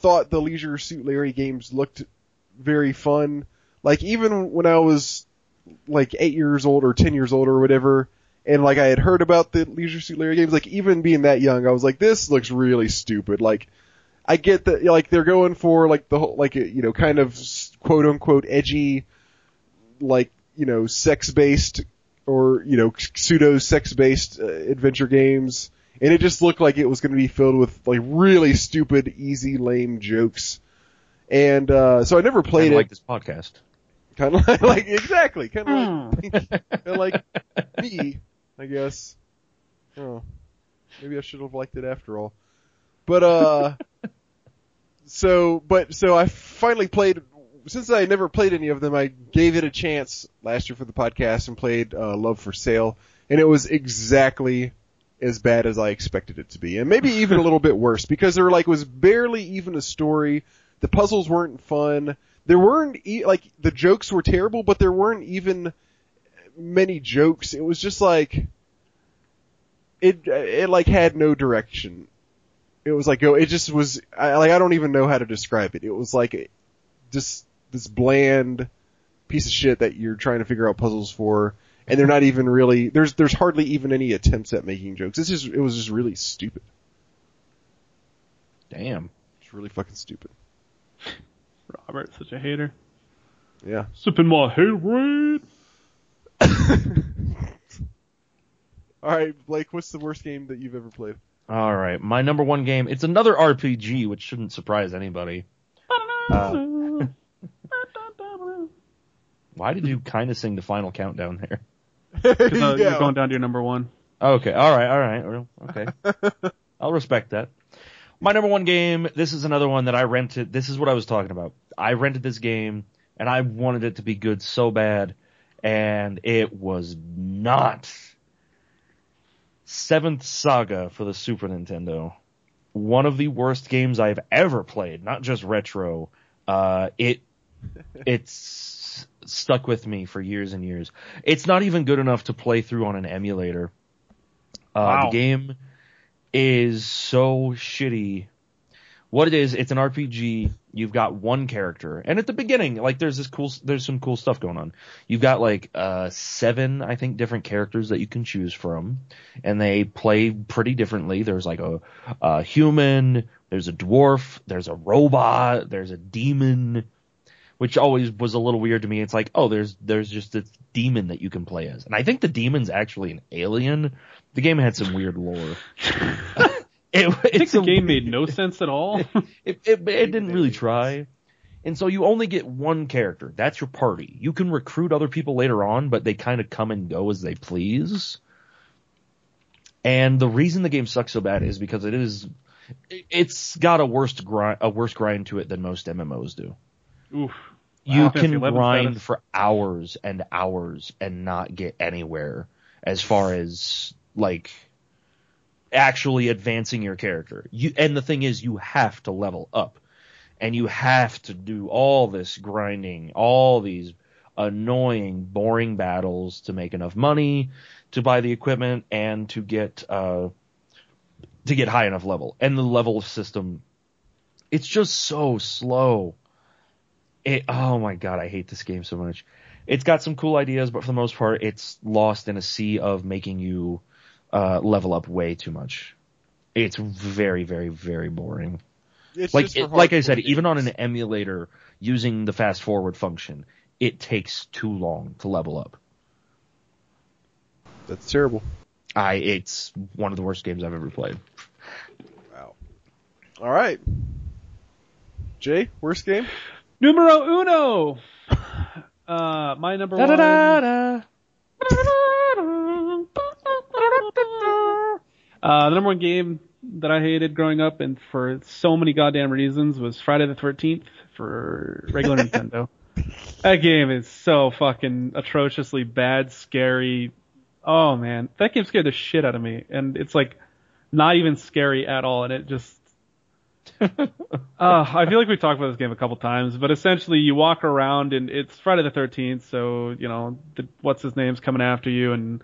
thought the Leisure Suit Larry games looked very fun. Like even when I was like eight years old or ten years old or whatever, and like I had heard about the Leisure Suit Larry games, like even being that young, I was like, this looks really stupid. Like, I get that, like they're going for like the whole, like you know, kind of quote unquote edgy, like you know, sex based or you know, pseudo sex based uh, adventure games, and it just looked like it was going to be filled with like really stupid, easy, lame jokes. And uh so I never played Kinda it. like this podcast. Kind of like, like exactly, kind of Hmm. like, kind of like me, I guess. Oh, maybe I should have liked it after all. But uh, so but so I finally played. Since I never played any of them, I gave it a chance last year for the podcast and played uh, Love for Sale, and it was exactly as bad as I expected it to be, and maybe even a little bit worse because there like was barely even a story. The puzzles weren't fun. There weren't e- like the jokes were terrible, but there weren't even many jokes. It was just like it it like had no direction. it was like, it just was, I, like, I don't even know how to describe it. It was like, just this bland piece of shit that you're trying to figure out puzzles for, and they're not even really, there's, there's hardly even any attempts at making jokes. This is, it was just really stupid. Damn. It's really fucking stupid. Robert, such a hater. Yeah. Sipping my haterade. Alright, Blake, what's the worst game that you've ever played? All right, my number one game. It's another RPG, which shouldn't surprise anybody. Uh, Why did you kind of sing the final countdown there? Because uh, Yeah. you're going down to your number one. Okay, all right, all right, okay. I'll respect that. My number one game. This is another one that I rented. This is what I was talking about. I rented this game, and I wanted it to be good so bad, and it was not. Seventh Saga for the Super Nintendo. One of the worst games I've ever played. Not just retro. Uh, it it's stuck with me for years and years. It's not even good enough to play through on an emulator. Uh, Wow. The game is so shitty. What it is, it's an RPG. You've got one character, and at the beginning, like there's this cool, there's some cool stuff going on. You've got like uh seven, I think, different characters that you can choose from, and they play pretty differently. There's like a, a human, there's a dwarf, there's a robot, there's a demon, which always was a little weird to me. It's like, oh, there's there's just this demon that you can play as, and I think the demon's actually an alien. The game had some weird lore. it, I think it's the a game made no sense at all. it, it, it didn't really try. And so you only get one character. That's your party. You can recruit other people later on, but they kind of come and go as they please. And the reason the game sucks so bad is because it is, it's got a worse grind, a worse grind to it than most MMOs do. Oof. You Wow, can grind status. for hours and hours and not get anywhere as far as like actually advancing your character. You and the thing is you have to level up. And you have to do all this grinding, all these annoying, boring battles to make enough money to buy the equipment and to get uh to get high enough level. And the level system it's just so slow. It oh my god, I hate this game so much. It's got some cool ideas, but for the most part, it's lost in a sea of making you uh, level up way too much. It's very, very, very boring. It's Like it, like I hardcore said, even on an emulator using the fast forward function, it takes too long to level up. That's terrible. I it's one of the worst games I've ever played. Wow. Alright. Jay, worst game? Numero uno. Uh, my number one. Uh, the number one game that I hated growing up, and for so many goddamn reasons, was Friday the Thirteenth for regular Nintendo. That game is so fucking atrociously bad, scary. Oh man, that game scared the shit out of me, and it's like not even scary at all, and it just. uh, I feel like we talked about this game a couple times, but essentially you walk around and it's Friday the 13th, so, you know, the, what's his name's coming after you and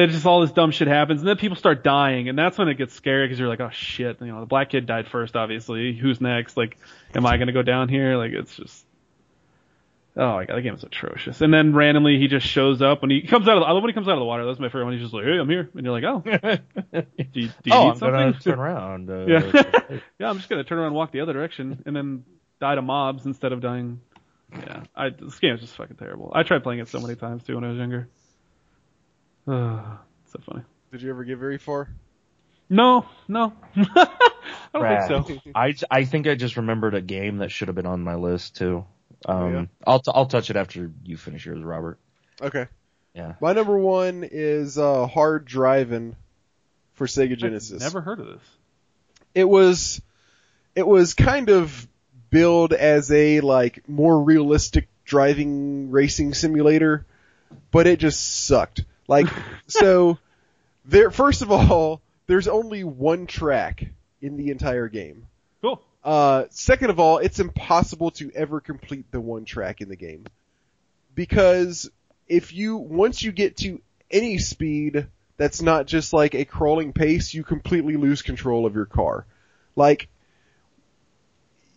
then just all this dumb shit happens and then people start dying and that's when it gets scary because you're like, oh shit, you know, the black kid died first, obviously. Who's next? Like, am I gonna go down here? Like, it's just, oh my god, the game is atrocious. And then randomly he just shows up when he comes out of the, I love when he comes out of the water. That's my favorite one. He's just like, hey, I'm here. And you're like, oh, do you, do you oh, need I'm something? gonna turn around. Uh, Yeah. yeah, I'm just gonna turn around and walk the other direction and then die to mobs instead of dying. Yeah, I, this game is just fucking terrible. I tried playing it so many times too when I was younger. so funny. Did you ever get very far? No, no. I don't Rad. think so. I, I think I just remembered a game that should have been on my list too. Um, Oh, yeah? I'll t- I'll touch it after you finish yours, Robert. Okay. Yeah. My number one is uh, Hard Driving for Sega Genesis. I've Genesis. never heard of this. It was, it was kind of billed as a like more realistic driving racing simulator, but it just sucked. Like, so there. First of all, there's only one track in the entire game. Cool. Uh, second of all, it's impossible to ever complete the one track in the game. Because if you, once you get to any speed that's not just like a crawling pace, you completely lose control of your car. Like,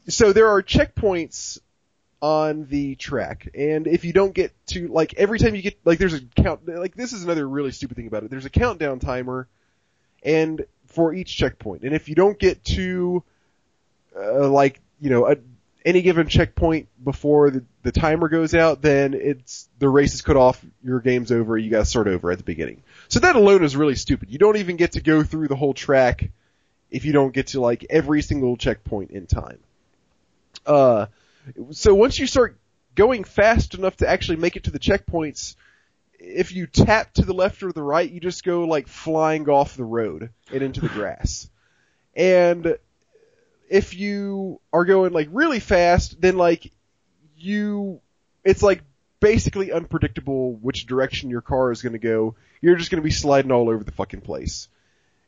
so there are checkpoints on the track, and if you don't get to, like, every time you get, like, there's a count, like, this is another really stupid thing about it. There's a countdown timer, and for each checkpoint, and if you don't get to, uh, like, you know, a, any given checkpoint before the, the timer goes out, then it's the race is cut off, your game's over, you gotta start over at the beginning. So that alone is really stupid. You don't even get to go through the whole track if you don't get to like every single checkpoint in time. Uh, so once you start going fast enough to actually make it to the checkpoints, if you tap to the left or the right, you just go like flying off the road and into the grass. And if you are going like really fast, then like you, it's like basically unpredictable which direction your car is going to go. You're just going to be sliding all over the fucking place.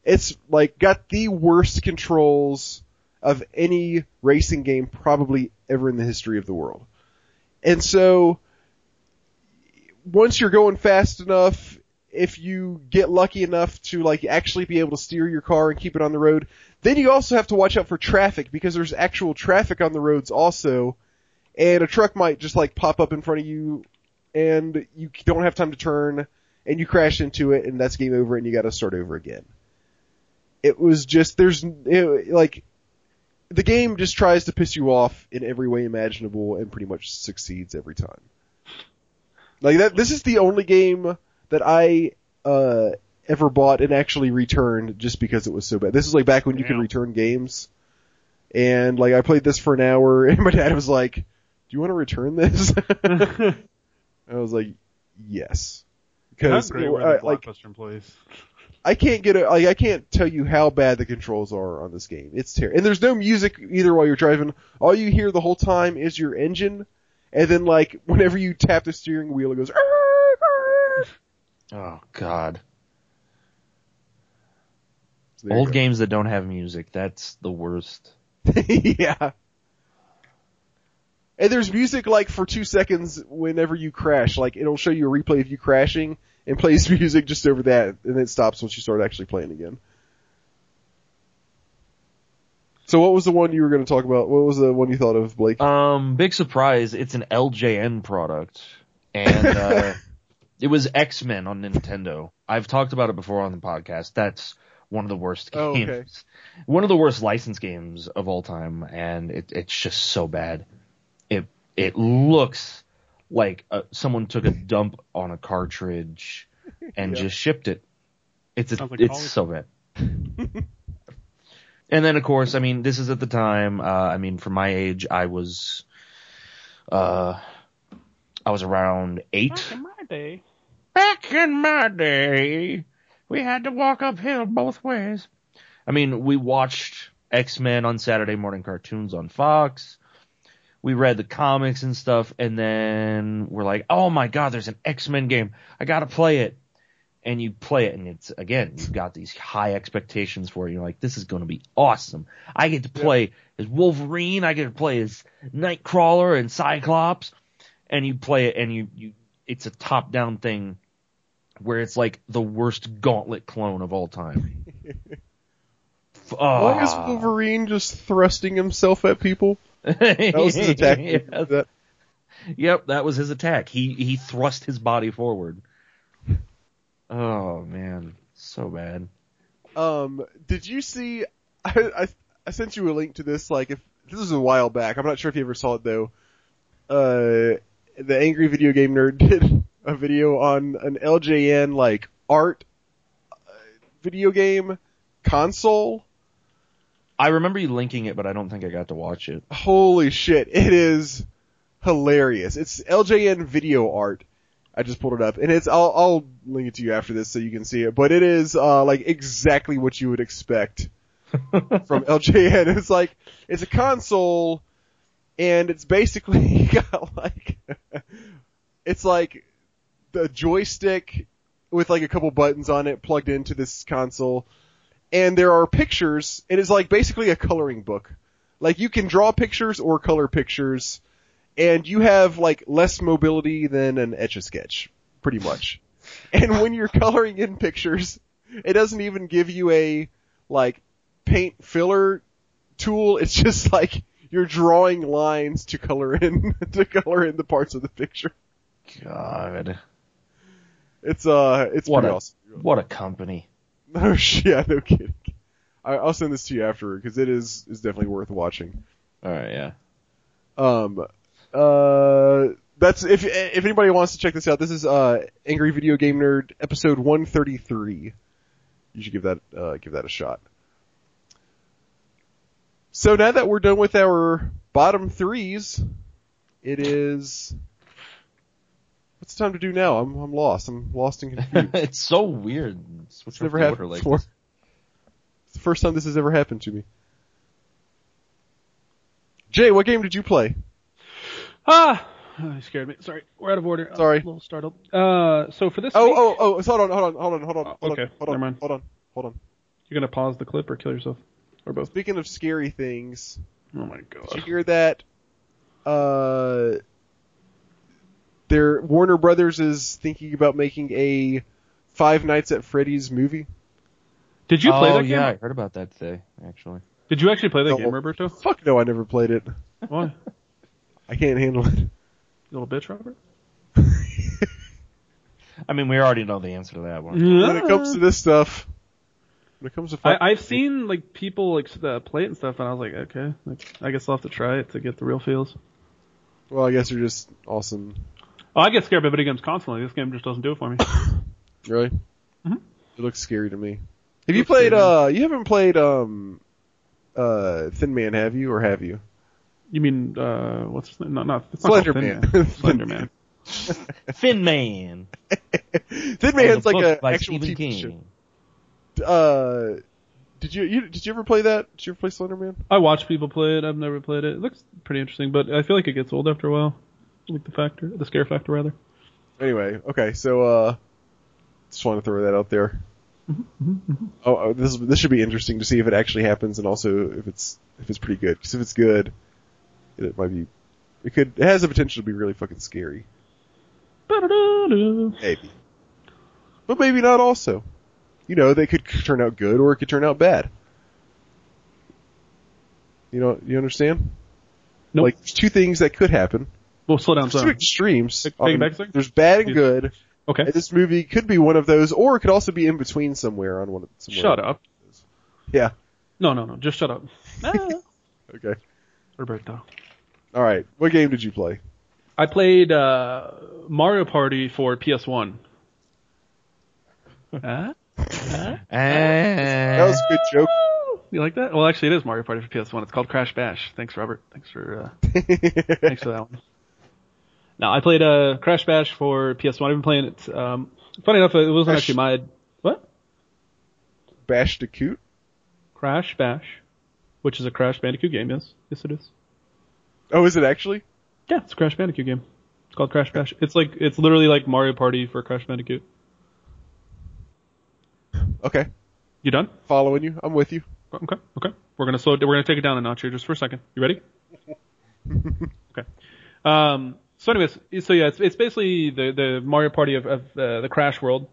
It's like got the worst controls of any racing game probably ever in the history of the world. And so once you're going fast enough, if you get lucky enough to like actually be able to steer your car and keep it on the road, then you also have to watch out for traffic because there's actual traffic on the roads also, and a truck might just like pop up in front of you, and you don't have time to turn, and you crash into it, and that's game over, and you got to start over again. It was just there's it, like the game just tries to piss you off in every way imaginable and pretty much succeeds every time. Like that, this is the only game that I uh, ever bought and actually returned just because it was so bad. This is like back when you could return games, and like I played this for an hour, and my dad was like, "Do you want to return this?" I was like, "Yes," because great. Where the like. I can't get a, like I can't tell you how bad the controls are on this game. It's terrible. And there's no music either while you're driving. All you hear the whole time is your engine, and then like whenever you tap the steering wheel, it goes. Oh God. So Old go. games that don't have music, that's the worst. yeah. And there's music like for two seconds whenever you crash. Like it'll show you a replay of you crashing and plays music just over that, and then it stops once you start actually playing again. So what was the one you were going to talk about? What was the one you thought of, Blake? Um, big surprise, it's an LJN product. And, uh, it was X-Men on Nintendo. I've talked about it before on the podcast. That's one of the worst Oh, games. okay. One of the worst license games of all time, and it, it's just so bad. It, it looks like uh, someone took a dump on a cartridge and Yeah. just shipped it. It's a, like it's college. so bad. and then of course, I mean, this is at the time. Uh, I mean, for my age, I was, uh, I was around eight. Back in my day. Back in my day, we had to walk uphill both ways. I mean, we watched X Men on Saturday morning cartoons on Fox. We read the comics and stuff, and then we're like, "Oh my God, there's an X Men game! I gotta play it." And you play it, and it's again, you've got these high expectations for it. You're like, "This is going to be awesome! I get to play as Wolverine. I get to play as Nightcrawler and Cyclops." And you play it, and you you it's a top down thing where it's like the worst gauntlet clone of all time. Why is ah. Wolverine just thrusting himself at people? That was his attack. Yes. That- Yep, that was his attack. He he thrust his body forward. Oh man, so bad. Um, did you see? I, I I sent you a link to this. Like, if this was a while back, I'm not sure if you ever saw it though. Uh, the angry video game nerd did a video on an LJN like art uh, video game console. I remember you linking it, but I don't think I got to watch it. Holy shit! It is hilarious. It's LJN video art. I just pulled it up, and it's I'll I'll link it to you after this so you can see it. But it is uh like exactly what you would expect from LJN. It's like it's a console, and it's basically got like it's like the joystick with like a couple buttons on it plugged into this console, and there are pictures. It is like basically a coloring book. Like you can draw pictures or color pictures, and you have like less mobility than an etch a sketch, pretty much. And when you're coloring in pictures, it doesn't even give you a like paint filler tool. It's just like you're drawing lines to color in to color in the parts of the picture. God, It's uh, it's what pretty a awesome. what a company. Shit, yeah, no kidding. I, I'll send this to you after because it is is definitely worth watching. All right, yeah. Um, uh, that's if if anybody wants to check this out, this is uh Angry Video Game Nerd episode 133. You should give that uh give that a shot. So now that we're done with our bottom threes, it is. What's the time to do now? I'm I'm lost. I'm lost and confused. it's so weird. Switch It's never happened before. It's the first time this has ever happened to me. Jay, what game did you play? Ah, oh, scared me. Sorry, we're out of order. I'm Sorry. a little startled. Uh, so for this Oh, week, oh, oh, hold on, hold on, hold on, hold on, hold okay. on, hold on, Never mind. hold on, hold on. you're gonna pause the clip or kill yourself, or both. Speaking of scary things, Oh my god! did you hear that? Uh, their Warner Brothers is thinking about making a Five Nights at Freddy's movie. Did you play oh, that game? yeah, I heard about that today, actually. Did you actually play that No. game, Roberto? Fuck no, I never played it. Why? I can't handle it. You little bitch, Robert. I mean, we already know the answer to that one. when it comes to this stuff, when it comes to I, I've seen like people like uh, play it and stuff, and I was like, okay, like, I guess I'll have to try it to get the real feels. well, I guess you're just awesome. Oh, I get scared by video games constantly. This game just doesn't do it for me. Really? Mhm. It looks scary to me. Have you played? uh You haven't played um, uh, Thin Man, have you, or have you? You mean uh, what's his name? Not not it's Slender Thin Man. Man. Slender Man. Fin Man. Thin Man's The like book a actual Stephen TV King. show. Uh, did you, you did you ever play that? Did you ever play Slender Man? I watch people play it. I've never played it. It looks pretty interesting, but I feel like it gets old after a while. Like the factor, the scare factor rather. Anyway, okay, so uh, just want to throw that out there. Mm-hmm, mm-hmm, mm-hmm. Oh, oh, this this should be interesting to see if it actually happens, and also if it's if it's pretty good. Because if it's good, it might be. It could. It has the potential to be really fucking scary. Maybe. But maybe not also. You know, they could turn out good or it could turn out bad. You know, you understand? Nope. Like, there's two things that could happen. Well, slow down, There's two extremes. Take- Um, take back a there's bad and good. Okay. And this movie could be one of those, or it could also be in between somewhere on one of somewhere. Shut up. Yeah. No, no, no. Just shut up. Ah. Okay. Roberto. All right. What game did you play? I played uh, Mario Party for PS1. Huh? Huh? And That was a good joke. You like that? Well, actually, it is Mario Party for PS1. It's called Crash Bash. Thanks, Robert. Thanks for uh, thanks for that one. Now, I played uh, Crash Bash for PS1. I've been playing it. Um, funny enough, it wasn't Crash- actually my what Bash the Coot? Crash Bash, which is a Crash Bandicoot game. Yes, yes, it is. Oh, is it actually? Yeah, it's a Crash Bandicoot game. It's called Crash Bash. It's like it's literally like Mario Party for Crash Bandicoot. Okay. You done? Following you. I'm with you. Okay, okay. We're gonna slow. We're gonna take it down a notch here, just for a second. You ready? okay. Um. So, anyways, so yeah, it's it's basically the the Mario Party of, of uh, the Crash world,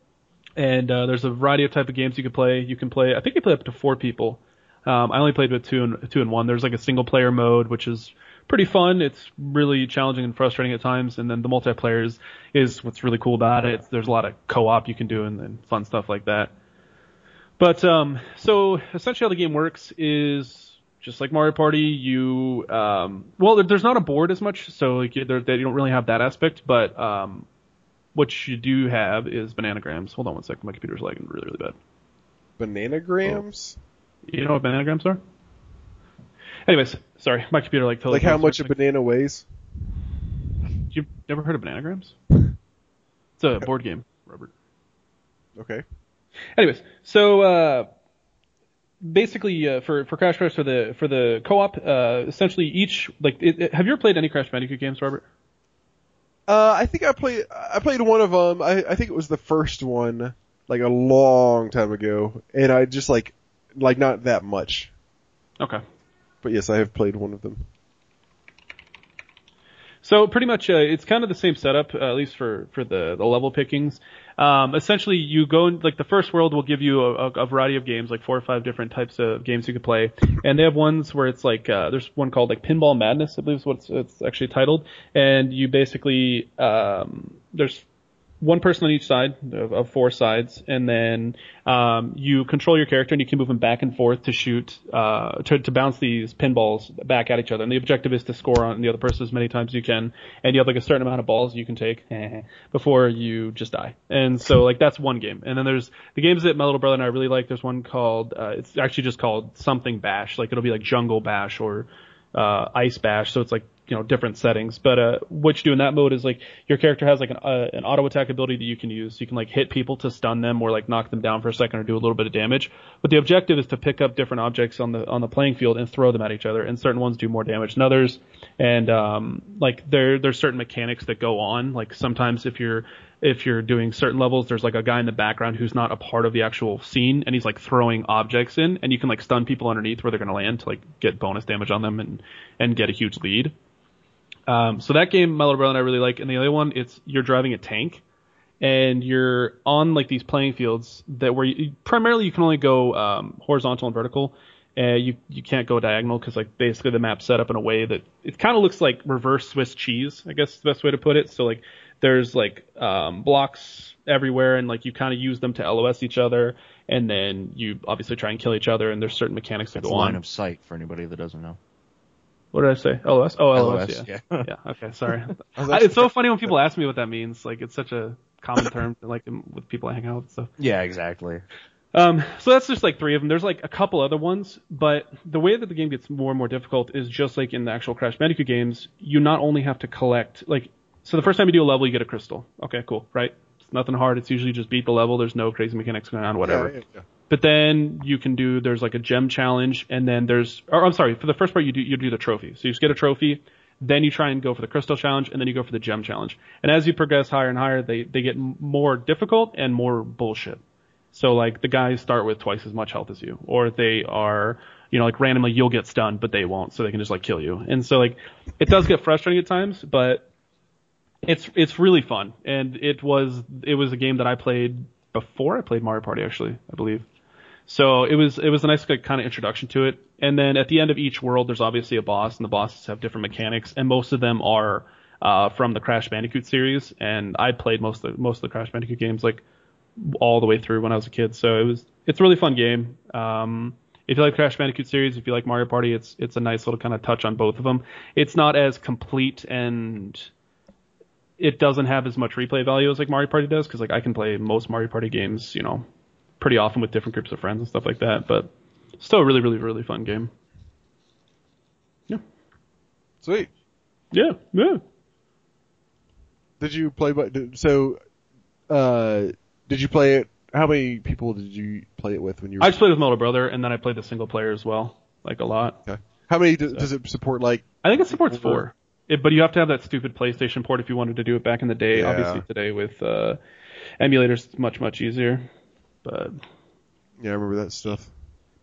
and uh, there's a variety of type of games you can play. You can play. I think you play up to four people. Um, I only played with two and two and one. There's like a single player mode, which is pretty fun. It's really challenging and frustrating at times, and then the multiplayer is, is what's really cool about it. There's a lot of co-op you can do and, and fun stuff like that. But um, so essentially, how the game works is just like Mario Party. You um, well, there, there's not a board as much, so like you, there, they don't really have that aspect. But um, what you do have is bananagrams. Hold on one second, my computer's lagging really, really bad. Bananagrams? You know what bananagrams are? Anyways, sorry, my computer like totally. Like how much a banana weighs? You've never heard of bananagrams? It's a board game, Robert. Okay. Anyways, so uh, basically uh, for for Crash Crash for the for the co-op, uh, essentially each like it, it- have you ever played any Crash Bandicoot games, Robert? Uh, I think I played. I played one of them. I, I think it was the first one, like a long time ago, and I just like, like not that much. Okay. But yes, I have played one of them. So pretty much, uh, it's kind of the same setup, uh, at least for for the the level pickings. Um, essentially, you go in, like the first world will give you a, a, variety of games, like four or five different types of games you could play, and they have ones where it's like uh, there's one called like Pinball Madness, I believe is what it's, it's actually titled, and you basically um, there's one person on each side of, of four sides, and then um, you control your character and you can move them back and forth to shoot, uh, to, to bounce these pinballs back at each other. And the objective is to score on the other person as many times as you can, and you have like a certain amount of balls you can take before you just die. And so like that's one game. And then there's the games that my little brother and I really like. There's one called, uh, it's actually just called something bash. Like it'll be like jungle bash or uh, ice bash. So it's like you know different settings. But uh, what you do in that mode is like your character has like an, uh, an auto attack ability that you can use. You can like hit people to stun them or like knock them down for a second or do a little bit of damage. But the objective is to pick up different objects on the on the playing field and throw them at each other. And certain ones do more damage than others. And um, like there there's certain mechanics that go on. Like sometimes if you're if you're doing certain levels, there's like a guy in the background who's not a part of the actual scene, and he's like throwing objects in, and you can like stun people underneath where they're gonna land to like get bonus damage on them and and get a huge lead. Um, so that game, my little brother and I really like. And the other one, it's you're driving a tank, and you're on like these playing fields that where you, primarily you can only go um, horizontal and vertical. Uh, you you can't go diagonal because like basically the map's set up in a way that it kind of looks like reverse Swiss cheese. I guess is the best way to put it. So like there's like um, blocks everywhere, and like you kind of use them to LOS each other, and then you obviously try and kill each other. And there's certain mechanics that That's go line on. of sight for anybody that doesn't know. What did I say? LOS? Oh, LOS. LOS, yeah. yeah. yeah. Okay. Sorry. I was I- actually it's so funny when people ask me what that means. Like it's such a common term, like with people I hang out with. and stuff. Yeah, exactly. Um, so that's just like three of them. There's like a couple other ones, but the way that the game gets more and more difficult is just like in the actual Crash Bandicoot games. You not only have to collect like, so the first time you do a level, you get a crystal. Okay, cool, right? It's nothing hard. It's usually just beat the level. There's no crazy mechanics going on, whatever. Yeah, yeah. But then you can do there's like a gem challenge, and then there's or I'm sorry for the first part you do you do the trophy. So you just get a trophy, then you try and go for the crystal challenge, and then you go for the gem challenge. And as you progress higher and higher, they they get more difficult and more bullshit. So like the guys start with twice as much health as you, or they are you know like randomly you'll get stunned, but they won't, so they can just like kill you. And so like it does get frustrating at times, but it's it's really fun, and it was it was a game that I played before I played Mario Party actually, I believe. So it was it was a nice kind of introduction to it. And then at the end of each world, there's obviously a boss, and the bosses have different mechanics, and most of them are uh, from the Crash Bandicoot series. And I played most of the, most of the Crash Bandicoot games like all the way through when I was a kid. So it was it's a really fun game. Um, if you like Crash Bandicoot series, if you like Mario Party, it's it's a nice little kind of touch on both of them. It's not as complete and it doesn't have as much replay value as like Mario Party does because like I can play most Mario Party games, you know, pretty often with different groups of friends and stuff like that. But still a really, really, really fun game. Yeah. Sweet. Yeah, yeah. Did you play? by- So, uh, did you play it? How many people did you play it with when you? were I just played with my older brother, and then I played the single player as well, like a lot. Okay. How many do, does it support? Like, I think it supports Four. four. It, but you have to have that stupid PlayStation port if you wanted to do it back in the day. Yeah. Obviously today with uh, emulators, it's much much easier. But yeah, I remember that stuff.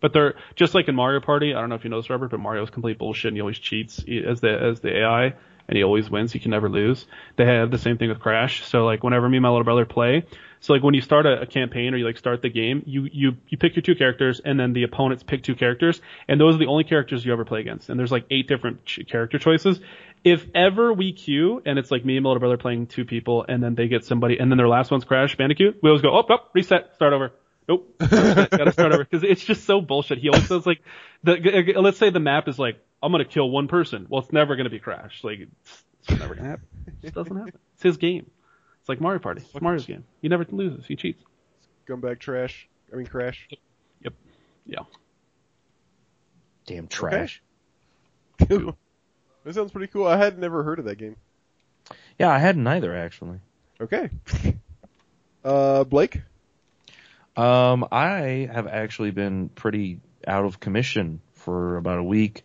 But they're just like in Mario Party. I don't know if you know this, Robert, but Mario's complete bullshit, and he always cheats as the as the AI, and he always wins. He can never lose. They have the same thing with Crash. So like whenever me and my little brother play, so like when you start a, a campaign or you like start the game, you you you pick your two characters, and then the opponents pick two characters, and those are the only characters you ever play against. And there's like eight different ch- character choices. If ever we queue and it's like me and my little brother playing two people, and then they get somebody, and then their last one's Crash Bandicoot, we always go, oh, oh, reset, start over. Nope. Gotta start over because it's just so bullshit. He always says like, the, uh, let's say the map is like, I'm gonna kill one person. Well, it's never gonna be Crash. Like, it's, it's never gonna happen. It just doesn't happen. It's his game. It's like Mario Party. It's Mario's game. He never loses. He cheats. Scumbag trash. I mean, crash. Yep. Yeah. Damn trash. that sounds pretty cool. I had never heard of that game. Yeah, I hadn't either actually. Okay. Uh, Blake. Um, I have actually been pretty out of commission for about a week,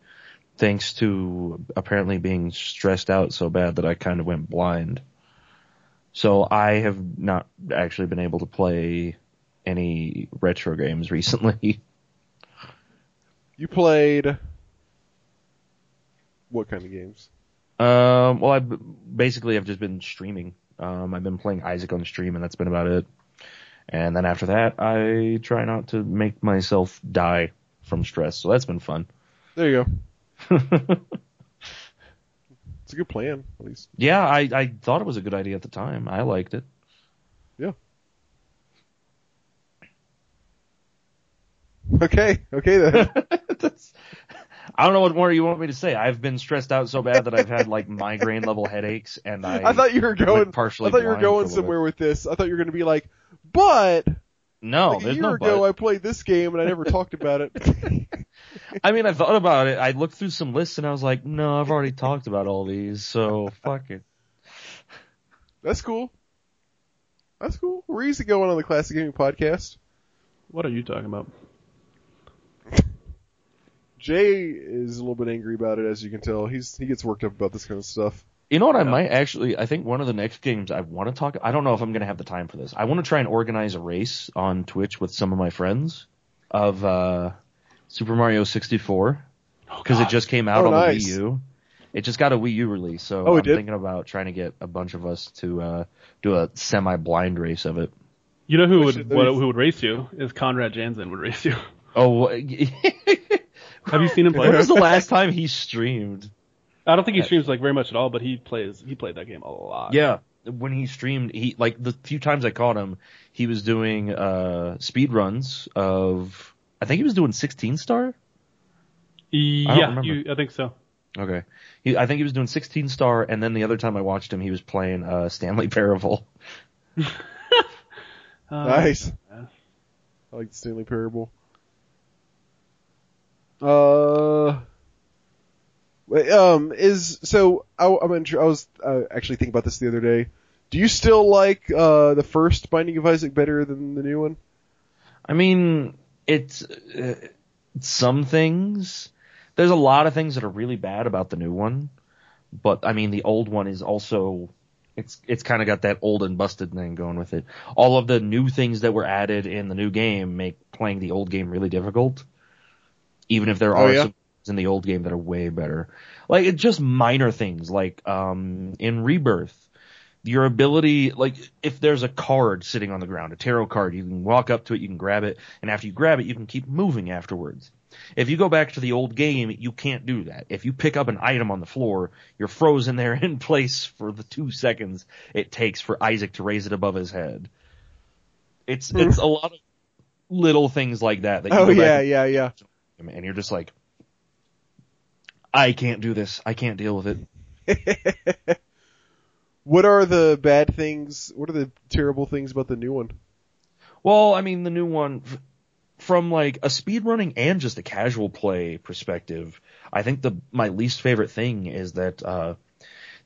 thanks to apparently being stressed out so bad that I kind of went blind. So I have not actually been able to play any retro games recently. You played what kind of games? Um, well, I basically I've just been streaming. Um, I've been playing Isaac on stream, and that's been about it. And then after that, I try not to make myself die from stress. So that's been fun. There you go. It's a good plan, at least. yeah, I, I thought it was a good idea at the time. I liked it. Yeah. Okay, okay then. That's, I don't know what more you want me to say. I've been stressed out so bad that I've had like migraine level headaches, and I, I thought you were going. partially I thought you were blind for a going little somewhere with this. I thought you were going to be like, but no, like a year no ago but. I played this game and I never talked about it. I mean, I thought about it. I looked through some lists and I was like, no, I've already talked about all these, so fuck it. That's cool. That's cool. We're easy going on the Classic Gaming Podcast. What are you talking about? Jay is a little bit angry about it, as you can tell. He's he gets worked up about this kind of stuff. You know what? I might actually. I think one of the next games I want to talk. I don't know if I'm going to have the time for this. I want to try and organize a race on Twitch with some of my friends of uh, Super Mario 64 because it just came out Oh, on nice. the Wii U. It just got a Wii U release, so Oh, I'm did? thinking about trying to get a bunch of us to uh, do a semi-blind race of it. You know who would what, who would race you is Conrad Jansen would race you. Oh, Have you seen him play? when was the last time he streamed? I don't think he streams like very much at all, but he plays he played that game a lot. Yeah, when he streamed, he like the few times I caught him, he was doing uh speed runs of. I think he was doing 16 star. yeah, remember. you, I think so. Okay, he, I think he was doing 16 star, and then the other time I watched him, he was playing uh Stanley Parable. Uh, Nice. I like the Stanley Parable. Uh, um, is so I, intr- I was uh, actually thinking about this the other day. Do you still like uh the first Binding of Isaac better than the new one? I mean, it's uh, some things. There's a lot of things that are really bad about the new one, but I mean, the old one is also. It's it's kind of got that old and busted thing going with it. All of the new things that were added in the new game make playing the old game really difficult. Even if there Oh, are yeah? some things in the old game that are way better. Like it's just minor things like um in Rebirth, your ability like if there's a card sitting on the ground, a tarot card, you can walk up to it, you can grab it, and after you grab it, you can keep moving afterwards. If you go back to the old game, you can't do that. If you pick up an item on the floor, you're frozen there in place for the two seconds it takes for Isaac to raise it above his head. It's it's a lot of little things like that that you Oh back yeah, yeah, yeah. and you're just like, I can't do this. I can't deal with it. What are the bad things? What are the terrible things about the new one? Well, I mean, the new one, from like a speedrunning and just a casual play perspective, I think the my least favorite thing is that uh,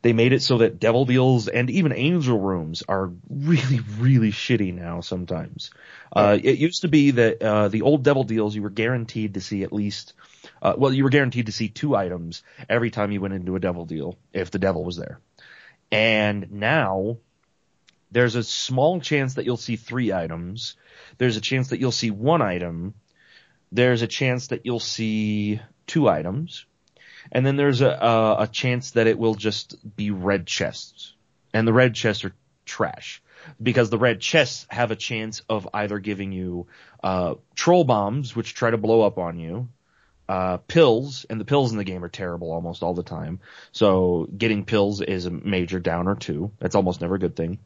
they made it so that devil deals and even angel rooms are really, really shitty now. Sometimes uh, it used to be that uh, the old devil deals you were guaranteed to see at least. Uh, well, you were guaranteed to see two items every time you went into a devil deal if the devil was there. And now there's a small chance that you'll see three items. There's a chance that you'll see one item. There's a chance that you'll see two items. And then there's a, a, a chance that it will just be red chests. And the red chests are trash. Because the red chests have a chance of either giving you, uh, troll bombs, which try to blow up on you, uh, pills, and the pills in the game are terrible almost all the time. So getting pills is a major downer too. That's almost never a good thing.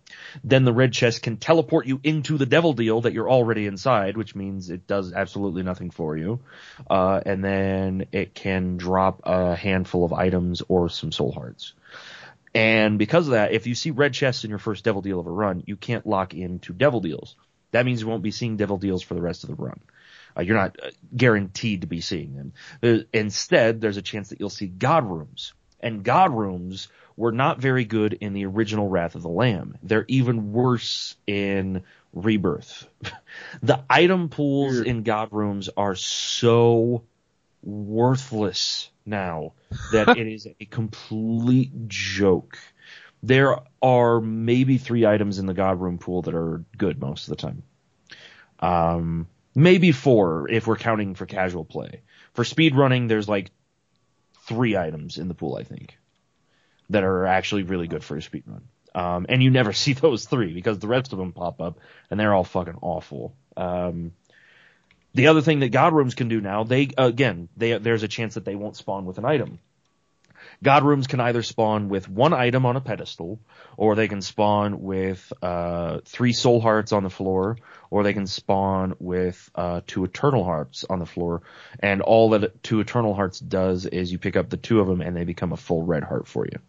Then the red chest can teleport you into the devil deal that you're already inside, which means it does absolutely nothing for you. Uh, and then it can drop a handful of items or some soul hearts. And because of that, if you see red chests in your first devil deal of a run, you can't lock into devil deals. That means you won't be seeing devil deals for the rest of the run. Uh, you're not uh, guaranteed to be seeing them. Uh, instead, there's a chance that you'll see God rooms. And God rooms were not very good in the original Wrath of the Lamb. They're even worse in Rebirth. the item pools Weird. in God rooms are so worthless now that it is a complete joke. There are maybe three items in the God room pool that are good most of the time. Um, maybe four if we're counting for casual play. For speed running, there's like three items in the pool, I think. that are actually really good for a speed run. Um, and you never see those three because the rest of them pop up and they're all fucking awful. Um, the other thing that God rooms can do now, they again, they there's a chance that they won't spawn with an item. God rooms can either spawn with one item on a pedestal, or they can spawn with uh, three soul hearts on the floor, or they can spawn with uh, two eternal hearts on the floor. And all that two eternal hearts does is you pick up the two of them and they become a full red heart for you.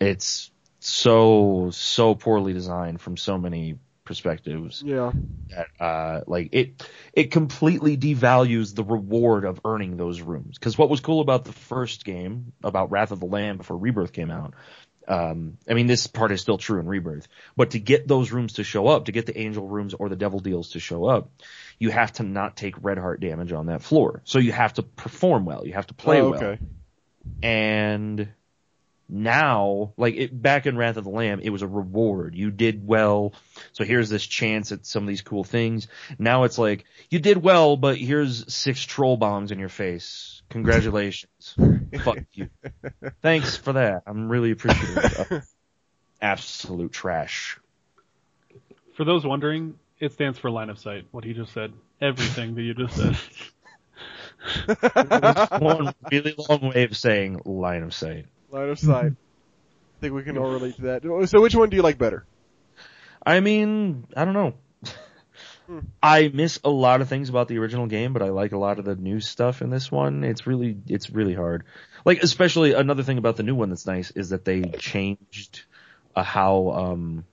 It's so so poorly designed from so many perspectives Yeah. that uh like it it completely devalues the reward of earning those rooms because what was cool about the first game about wrath of the lamb before rebirth came out um i mean this part is still true in rebirth but to get those rooms to show up to get the angel rooms or the devil deals to show up you have to not take red heart damage on that floor so you have to perform well you have to play oh, well okay. and now, like it, back in Wrath of the Lamb, it was a reward. You did well, so here's this chance at some of these cool things. Now it's like you did well, but here's six troll bombs in your face. Congratulations, fuck you. Thanks for that. I'm really appreciative. of absolute trash. For those wondering, it stands for line of sight. What he just said. Everything that you just said. One really long way of saying line of sight. Line of sight. I think we can all relate to that. So which one do you like better? I mean, I don't know. Hmm. I miss a lot of things about the original game, but I like a lot of the new stuff in this one. It's really, it's really hard. Like, especially another thing about the new one that's nice is that they changed uh, how, um,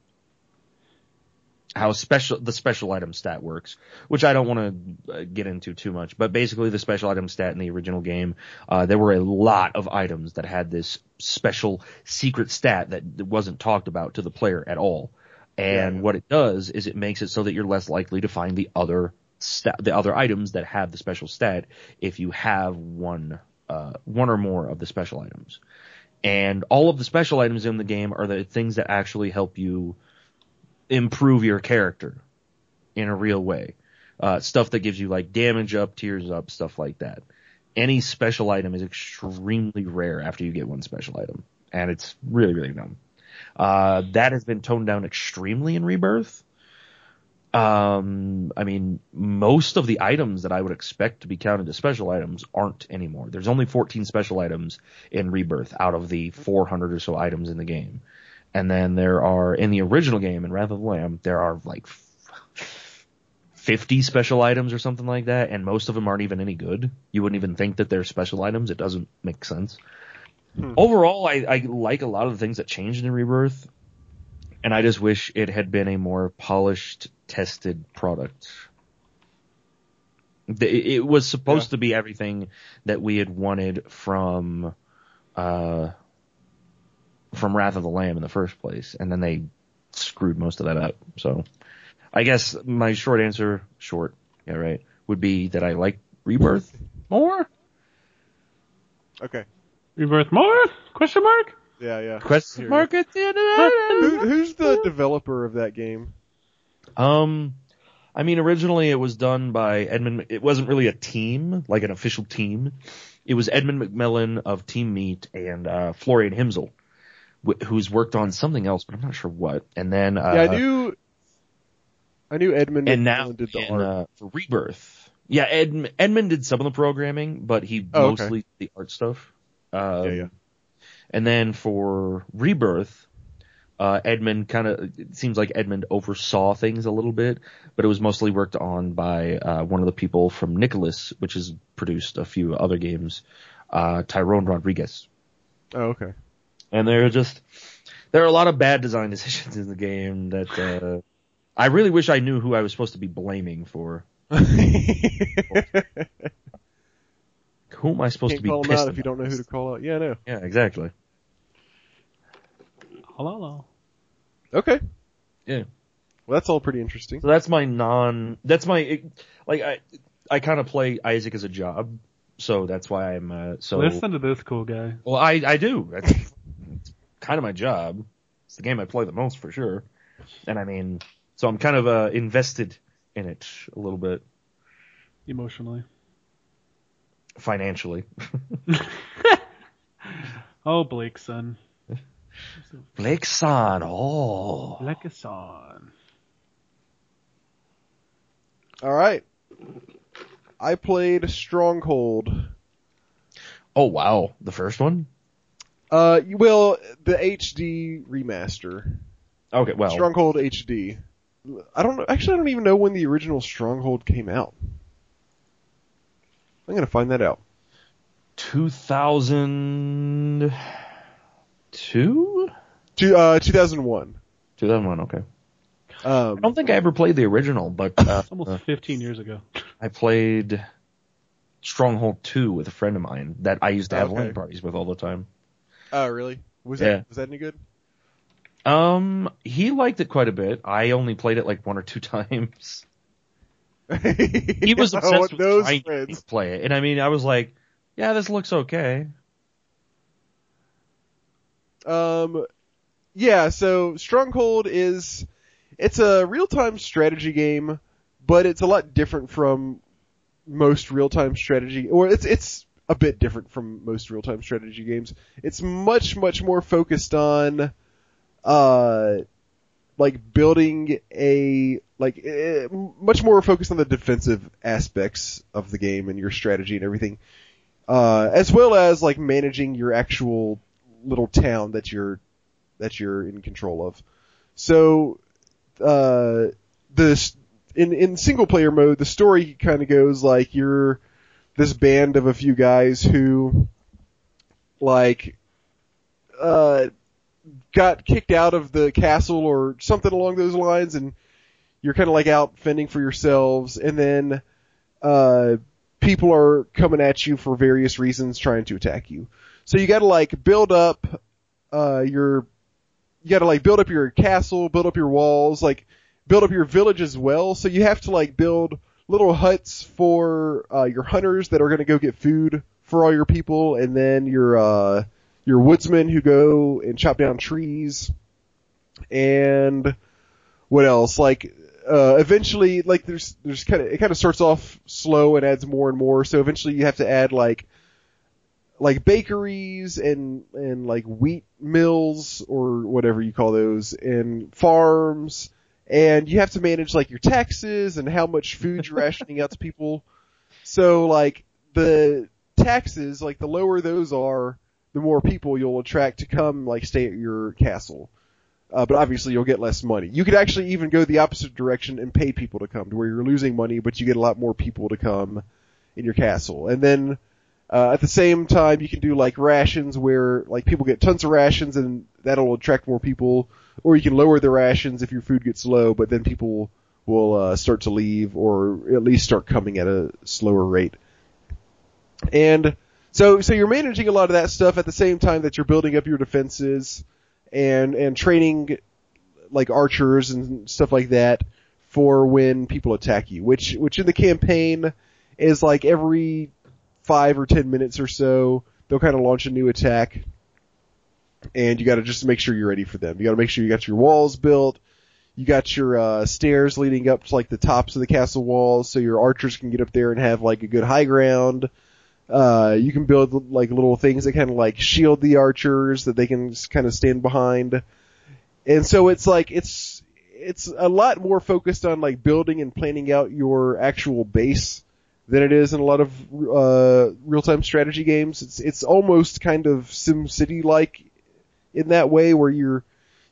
how special, the special item stat works, which I don't want to uh, get into too much, but basically the special item stat in the original game, uh, there were a lot of items that had this special secret stat that wasn't talked about to the player at all. And Yeah. what it does is it makes it so that you're less likely to find the other stat, the other items that have the special stat if you have one, uh, one or more of the special items. And all of the special items in the game are the things that actually help you improve your character in a real way. Uh, stuff that gives you like damage up, tears up, stuff like that. Any special item is extremely rare after you get one special item. And it's really, really dumb. Uh, that has been toned down extremely in Rebirth. Um, I mean, most of the items that I would expect to be counted as special items aren't anymore. There's only 14 special items in Rebirth out of the 400 or so items in the game. And then there are, in the original game, in Wrath of the Lamb, there are like 50 special items or something like that, and most of them aren't even any good. You wouldn't even think that they're special items. It doesn't make sense. Hmm. Overall, I, I like a lot of the things that changed in Rebirth, and I just wish it had been a more polished, tested product. It was supposed Yeah. to be everything that we had wanted from, uh, from Wrath of the Lamb in the first place, and then they screwed most of that up. So, I guess my short answer, short, yeah, right, would be that I like Rebirth more. Okay. Rebirth more? Question mark? Yeah, yeah. Question Here. mark at the end of Who, who's the developer of that game? Um, I mean, originally it was done by Edmund. It wasn't really a team, like an official team. It was Edmund McMillan of Team Meat and uh, Florian Himsel, wh- who's worked on something else, but I'm not sure what. And then uh, yeah, I knew. I knew Edmund and now did the art. uh, for Rebirth. Yeah, Ed, Edmund did some of the programming, but he Oh, okay. mostly the art stuff. Um, yeah, yeah. And then for Rebirth, uh, Edmund kind of, it seems like Edmund oversaw things a little bit, but it was mostly worked on by, uh, one of the people from Nicalis, which has produced a few other games, uh, Tyrone Rodriguez. Oh, okay. And there are just, there are a lot of bad design decisions in the game that, uh, I really wish I knew who I was supposed to be blaming for. Who am I supposed Can't to be call him pissed out if you don't know who to call out. Yeah, I know. Yeah, exactly. Hello, hello. Okay. Yeah. Well, that's all pretty interesting. So that's my non. That's my like I I kind of play Isaac as a job, so that's why I'm uh, so. Listen to this cool guy. Well, I I do. That's it's kind of my job. It's the game I play the most for sure, and I mean, so I'm kind of uh, invested in it a little bit Emotionally. financially. Oh, Blake's son. Blake Son. Oh. Blake's son. All right. I played Stronghold. Oh wow. The first one? Uh, well, the HD remaster. Okay, well. Stronghold HD. I don't know. Actually, I don't even know when the original Stronghold came out. I'm gonna find that out. 2002? Two, uh, 2001. 2001, okay. Um, I don't think I ever played the original, but uh, Almost 15 years ago. I played Stronghold 2 with a friend of mine that I used to have Okay. LAN parties with all the time. Oh, really? Was Yeah. that was that any good? Um, he liked it quite a bit. I only played it like one or two times. He was Yeah, obsessed with those trying friends. to play it, and I mean, I was like, "Yeah, this looks okay." Um, yeah. So Stronghold is it's a real time strategy game, but it's a lot different from most real time strategy, or it's it's a bit different from most real time strategy games. It's much much more focused on, uh, like building a like eh, much more focused on the defensive aspects of the game and your strategy and everything, uh, as well as like managing your actual little town that you're that you're in control of. So, uh, this in in single player mode, the story kind of goes like you're this band of a few guys who like uh got kicked out of the castle or something along those lines and you're kind of like out fending for yourselves and then uh people are coming at you for various reasons trying to attack you. So you got to like build up uh your you got to like build up your castle, build up your walls, like build up your village as well. So you have to like build little huts for uh your hunters that are going to go get food for all your people and then your uh your woodsmen who go and chop down trees. And what else? Like uh eventually like there's there's kind of it kind of starts off slow and adds more and more. So eventually you have to add like like bakeries and and like wheat mills or whatever you call those and farms and you have to manage like your taxes and how much food you're rationing out to people so like the taxes like the lower those are the more people you'll attract to come like stay at your castle uh, but obviously you'll get less money. You could actually even go the opposite direction and pay people to come to where you're losing money, but you get a lot more people to come in your castle. And then uh, at the same time, you can do like rations where like people get tons of rations and that'll attract more people, or you can lower the rations if your food gets low, but then people will uh, start to leave or at least start coming at a slower rate. And so, so you're managing a lot of that stuff at the same time that you're building up your defenses and and training like archers and stuff like that for when people attack you. Which which in the campaign is like every five or ten minutes or so they'll kind of launch a new attack, and you got to just make sure you're ready for them. You got to make sure you got your walls built. You got your uh, stairs leading up to like the tops of the castle walls, so your archers can get up there and have like a good high ground. Uh, you can build like little things that kind of like shield the archers that they can kind of stand behind. And so it's like, it's, it's a lot more focused on like building and planning out your actual base than it is in a lot of, uh, real-time strategy games. It's, it's almost kind of Sim City-like in that way where you're,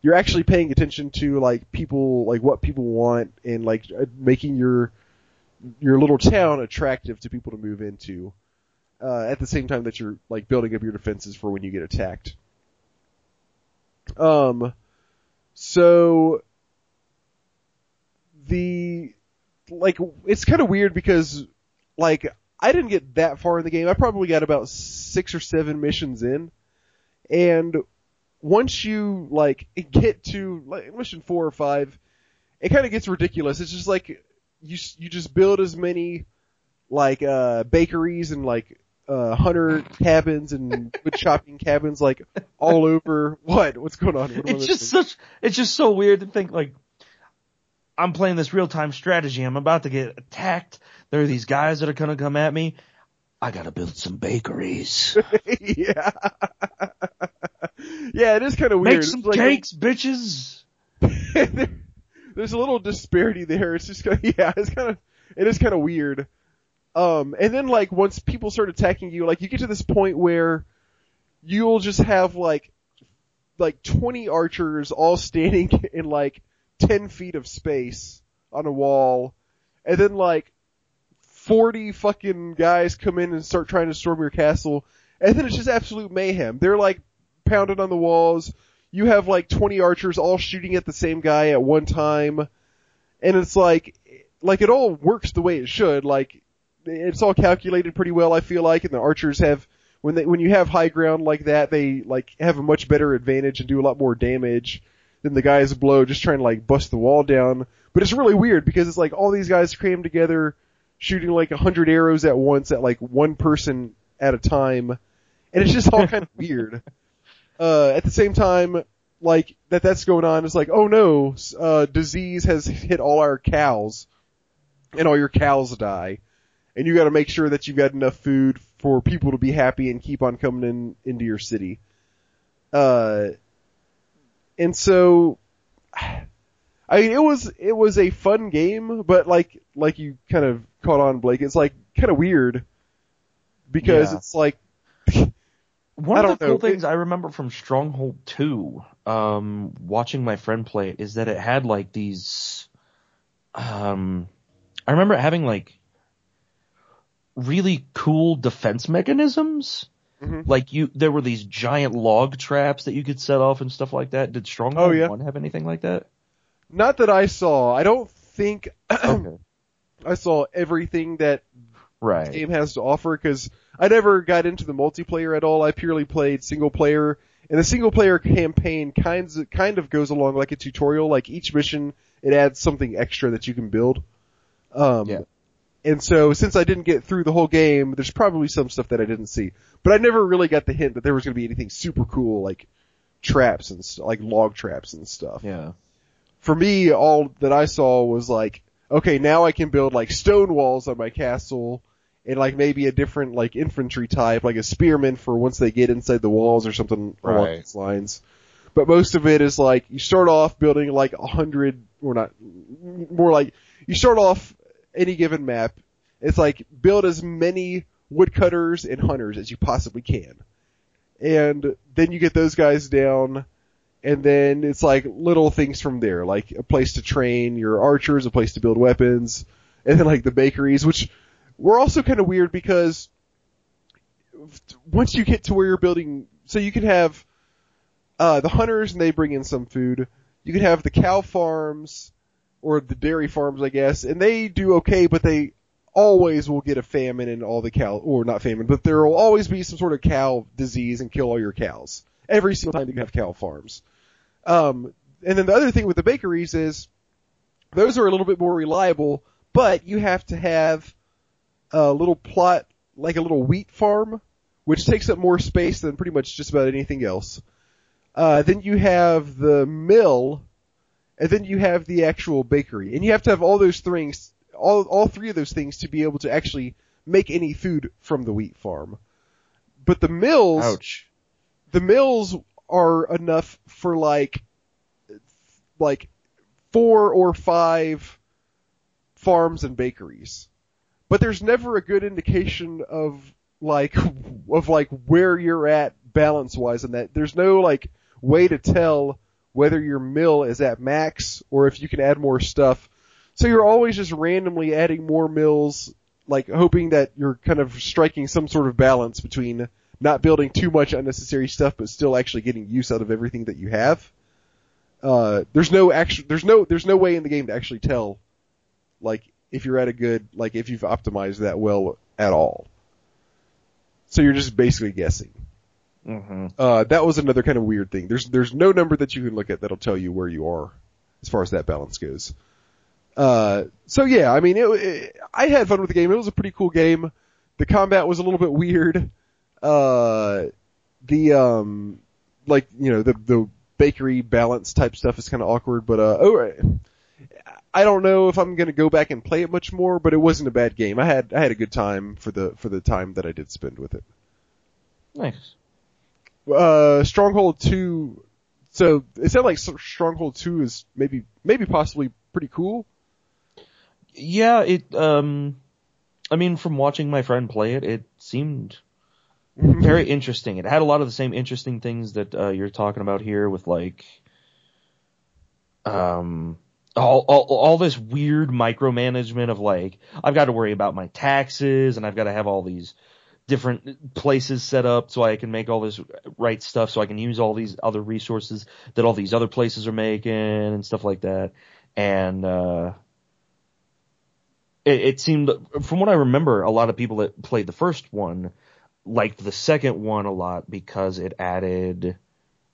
you're actually paying attention to like people, like what people want and like uh, making your, your little town attractive to people to move into uh, at the same time that you're like building up your defenses for when you get attacked. Um, so the like it's kind of weird because like I didn't get that far in the game. I probably got about six or seven missions in, and once you like get to like mission four or five, it kind of gets ridiculous. It's just like you you just build as many like uh bakeries and like uh hunter cabins and wood chopping cabins like all over what what's going on what It's just missing? such, it's just so weird to think like, I'm playing this real time strategy. I'm about to get attacked. There are these guys that are gonna come at me. I gotta build some bakeries. yeah. yeah, it is kind of weird. Make some like- cakes, bitches. there- there's a little disparity there. It's just kind of, yeah, it's kind of, it is kind of weird. Um, and then like once people start attacking you, like you get to this point where you'll just have like, like 20 archers all standing in like 10 feet of space on a wall, and then like 40 fucking guys come in and start trying to storm your castle, and then it's just absolute mayhem. They're like pounding on the walls, you have like 20 archers all shooting at the same guy at one time, and it's like, like it all works the way it should. Like, it's all calculated pretty well, I feel like, and the archers have, when they, when you have high ground like that, they like have a much better advantage and do a lot more damage than the guys below just trying to like bust the wall down. But it's really weird because it's like all these guys crammed together, shooting like a hundred arrows at once at like one person at a time, and it's just all kind of weird uh, at the same time, like that that's going on It's like, oh no, uh, disease has hit all our cows, and all your cows die, and you got to make sure that you've got enough food for people to be happy and keep on coming in into your city. Uh, and so, I mean, it was it was a fun game, but like like you kind of caught on, Blake. It's like kind of weird because Yeah. it's like One of the cool know. things I remember from Stronghold 2, um, watching my friend play it, is that it had like these, um, I remember it having like really cool defense mechanisms. Mhm. Like you, there were these giant log traps that you could set off and stuff like that. Did Stronghold Oh, yeah. 1 have anything like that? Not that I saw. I don't think Okay. I saw everything that the Right. game has to offer because I never got into the multiplayer at all. I purely played single player, and the single player campaign kinds of, kind of goes along like a tutorial. Like each mission, it adds something extra that you can build. Um, Yeah. And so since I didn't get through the whole game, there's probably some stuff that I didn't see. But I never really got the hint that there was going to be anything super cool like traps and st- like log traps and stuff Yeah. for me, all that I saw was like, okay, now I can build like stone walls on my castle and like maybe a different like infantry type, like a spearman for once they get inside the walls or something along Right. those lines. But most of it is like you start off building like a hundred or not more like you start off any given map. It's like build as many woodcutters and hunters as you possibly can. And then you get those guys down and then it's like little things from there, like a place to train your archers, a place to build weapons, and then like the bakeries, which were also kind of weird because once you get to where you're building, so you can have uh, the hunters and they bring in some food. You can have the cow farms or the dairy farms, I guess, and they do okay, but they always will get a famine in all the cow, or not famine, but there will always be some sort of cow disease and kill all your cows every single time you have cow farms. Um, and then the other thing with the bakeries is those are a little bit more reliable, but you have to have a little plot, like a little wheat farm, which takes up more space than pretty much just about anything else. Uh, then you have the mill, and then you have the actual bakery, and you have to have all those things, all all three of those things to be able to actually make any food from the wheat farm. But the mills, Ouch. the mills are enough for like like four or five farms and bakeries. But there's never a good indication of like of like where you're at balance wise and that. There's no like way to tell whether your mill is at max or if you can add more stuff. So you're always just randomly adding more mills, like hoping that you're kind of striking some sort of balance between not building too much unnecessary stuff, but still actually getting use out of everything that you have. Uh, there's no actual, there's no, there's no way in the game to actually tell, like, if you're at a good, like, if you've optimized that well at all. So you're just basically guessing. hmm Uh, that was another kind of weird thing. There's, there's no number that you can look at that'll tell you where you are as far as that balance goes. Uh, so yeah, I mean, it, it, I had fun with the game. It was a pretty cool game. The combat was a little bit weird. Uh, the, um, like, you know, the, the bakery balance type stuff is kind of awkward, but, uh, oh, I don't know if I'm going to go back and play it much more, but it wasn't a bad game. I had I had a good time for the for the time that I did spend with it. Nice. Uh, Stronghold Two. So it sounded like Stronghold Two is maybe maybe possibly pretty cool. Yeah, it. Um, I mean, from watching my friend play it, it seemed very interesting. It had a lot of the same interesting things that uh, you're talking about here, with like, um, all, all all this weird micromanagement of like, I've got to worry about my taxes, and I've got to have all these different places set up so I can make all this right stuff, so I can use all these other resources that all these other places are making and stuff like that. And uh, it, it seemed, from what I remember, a lot of people that played the first one liked the second one a lot because it added.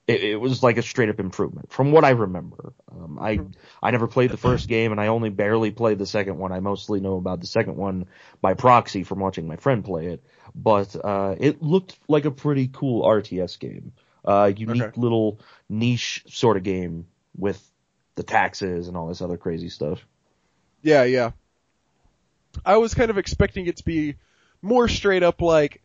It, it was like a straight up improvement from what I remember. Um, I I never played the first game and I only barely played the second one. I mostly know about the second one by proxy from watching my friend play it. But uh, it looked like a pretty cool RTS game. Uh, unique Okay. little niche sort of game with the taxes and all this other crazy stuff. Yeah, yeah. I was kind of expecting it to be more straight up like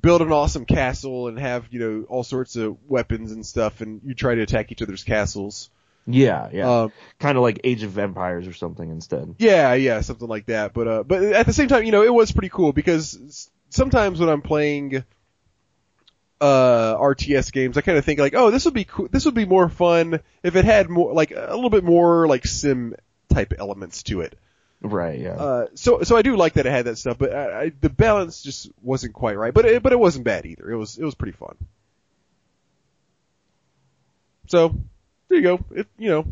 build an awesome castle and have, you know, all sorts of weapons and stuff and you try to attack each other's castles. Yeah, yeah. Um, kind of like Age of Empires or something instead. yeah, yeah, something like that. But, uh, but at the same time, you know, it was pretty cool because sometimes when I'm playing, uh, RTS games, I kind of think like, oh, this would be cool, this would be more fun if it had more, like, a little bit more, like, sim type elements to it. Right, yeah. Uh, so so I do like that it had that stuff, but I, I, the balance just wasn't quite right. But it, but it wasn't bad either. It was it was pretty fun. So there you go. It you know,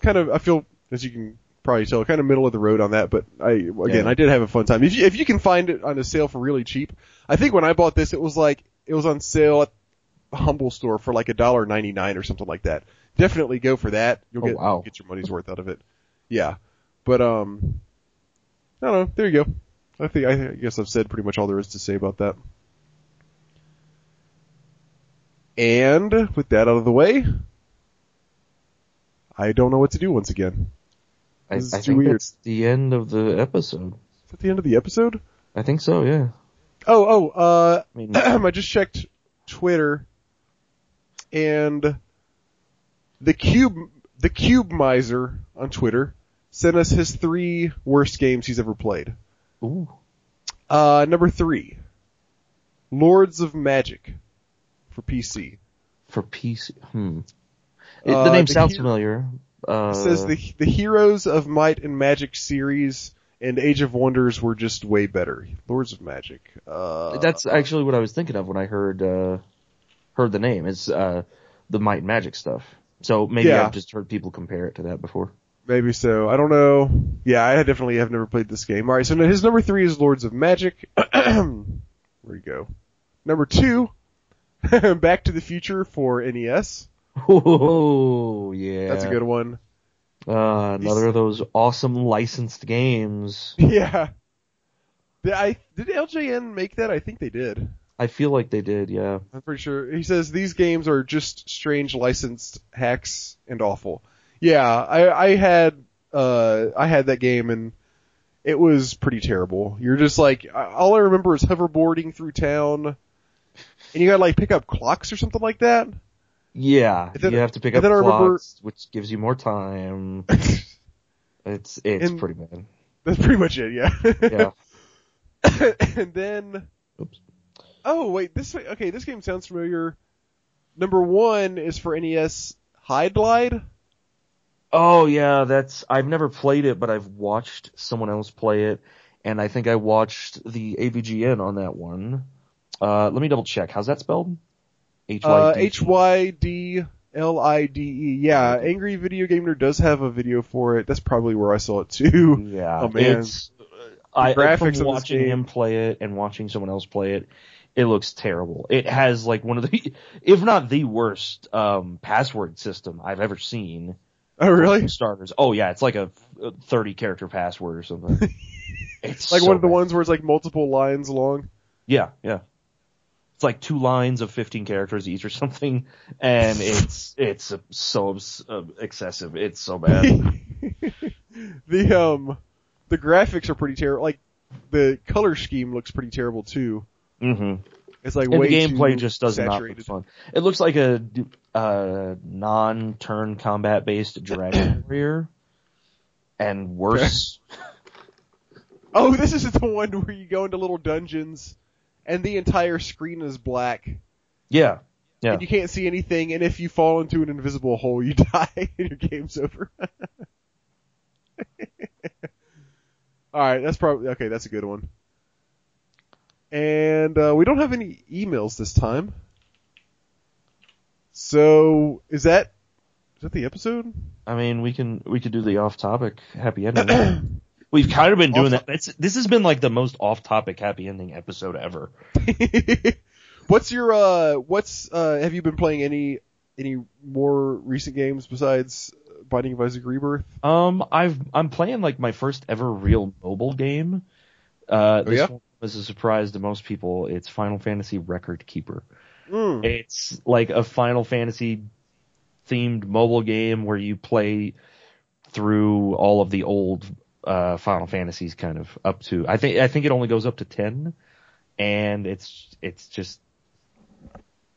kind of I feel as you can probably tell, kind of middle of the road on that. But I again Yeah. I did have a fun time. If you if you can find it on a sale for really cheap, I think when I bought this it was like it was on sale at the Humble store for like a dollar ninety nine or something like that. Definitely go for that. You'll Oh, get wow. get your money's worth out of it. Yeah. But um, I don't know. There you go. I think I guess I've said pretty much all there is to say about that. And with that out of the way, I don't know what to do once again. I, I this is too think weird. that's the end of the episode. Is that the end of the episode? I think so, yeah. Oh, oh, uh, I mean, I just checked Twitter, and the cube, the cube miser on Twitter sent us his three worst games he's ever played. ooh. Uh, number three, Lords of Magic for PC. For PC. Hmm. It- Uh, the name the sounds hero- familiar. Uh, It says the the Heroes of Might and Magic series and Age of Wonders were just way better. Lords of Magic. Uh, that's actually what I was thinking of when I heard uh, heard the name. It's uh, the Might and Magic stuff. So maybe Yeah. I've just heard people compare it to that before. Maybe so. I don't know. Yeah, I definitely have never played this game. All right, so his number three is Lords of Magic. Where you go? Number two, Back to the Future for NES. Oh yeah, That's a good one. Uh, another of those awesome licensed games. Yeah. Did I did LJN make that? I think they did. I feel like they did, yeah. I'm pretty sure. He says these games are just strange licensed hacks and awful. Yeah, I, I had uh I had that game and it was pretty terrible. You're just like all I remember is hoverboarding through town, and you gotta like pick up clocks or something like that. Yeah, then- you have to pick up I remember- clocks, which gives you more time. It's it's pretty bad. That's pretty much it. Yeah. Yeah. and then Oops. oh wait, this okay. This game sounds familiar. Number one is for NES Hydlide. Oh yeah, that's I've never played it, but I've watched someone else play it, and I think I watched the AVGN on that one. Uh, let me double check. How's that spelled? H Uh, Y D. H Y D L I D E. Yeah, Angry Video Gamer does have a video for it. That's probably where I saw it too. Yeah, Oh, man. it's I graphics from watching game- him play it and watching someone else play it. It looks terrible. It has like one of the, if not the worst, um, password system I've ever seen. Oh, really? Starters. Oh yeah, it's like a 30 character password or something. It's Like so one of the bad. ones where it's like multiple lines long. Yeah, yeah. It's like two lines of 15 characters each or something, and it's it's so uh, excessive. It's so bad. the um the graphics are pretty terrible. Like the color scheme looks pretty terrible too. Mm-hmm. It's like the gameplay too just does not look saturated. fun. It looks like a uh, non-turn combat based Dragon Warrior, and worse. Oh, this is the one where you go into little dungeons, and the entire screen is black, yeah, yeah. and you can't see anything. And if you fall into an invisible hole, you die, and your game's over. All right, that's probably okay. That's a good one. And uh, we don't have any emails this time. So is that is that the episode? I mean, we can we could do the off-topic happy ending. We've kind of been doing that. It's, this has been like the most off-topic happy ending episode ever. what's your uh what's uh have you been playing any any more recent games besides Binding of Isaac Rebirth? Um, I've I'm playing like my first ever real mobile game. Uh, this yeah? one was a surprise to most people. It's Final Fantasy Record Keeper. Mm. It's like a Final Fantasy themed mobile game where you play through all of the old uh, Final Fantasies, kind of up to. I think I think it only goes up to ten, and it's it's just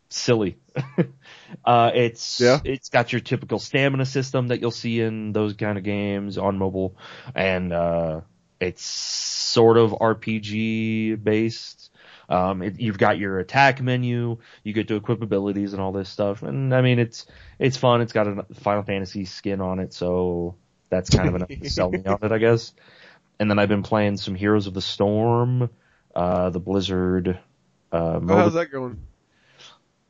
silly. uh, it's Yeah. it's got your typical stamina system that you'll see in those kind of games on mobile, and uh, it's sort of RPG based. Um, it, you've got your attack menu, you get to equip abilities and all this stuff, and I mean it's it's fun. It's got a Final Fantasy skin on it, so that's kind of enough to sell me on it, I guess. And then I've been playing some Heroes of the Storm, uh, the Blizzard. Uh, Oh, how's that going?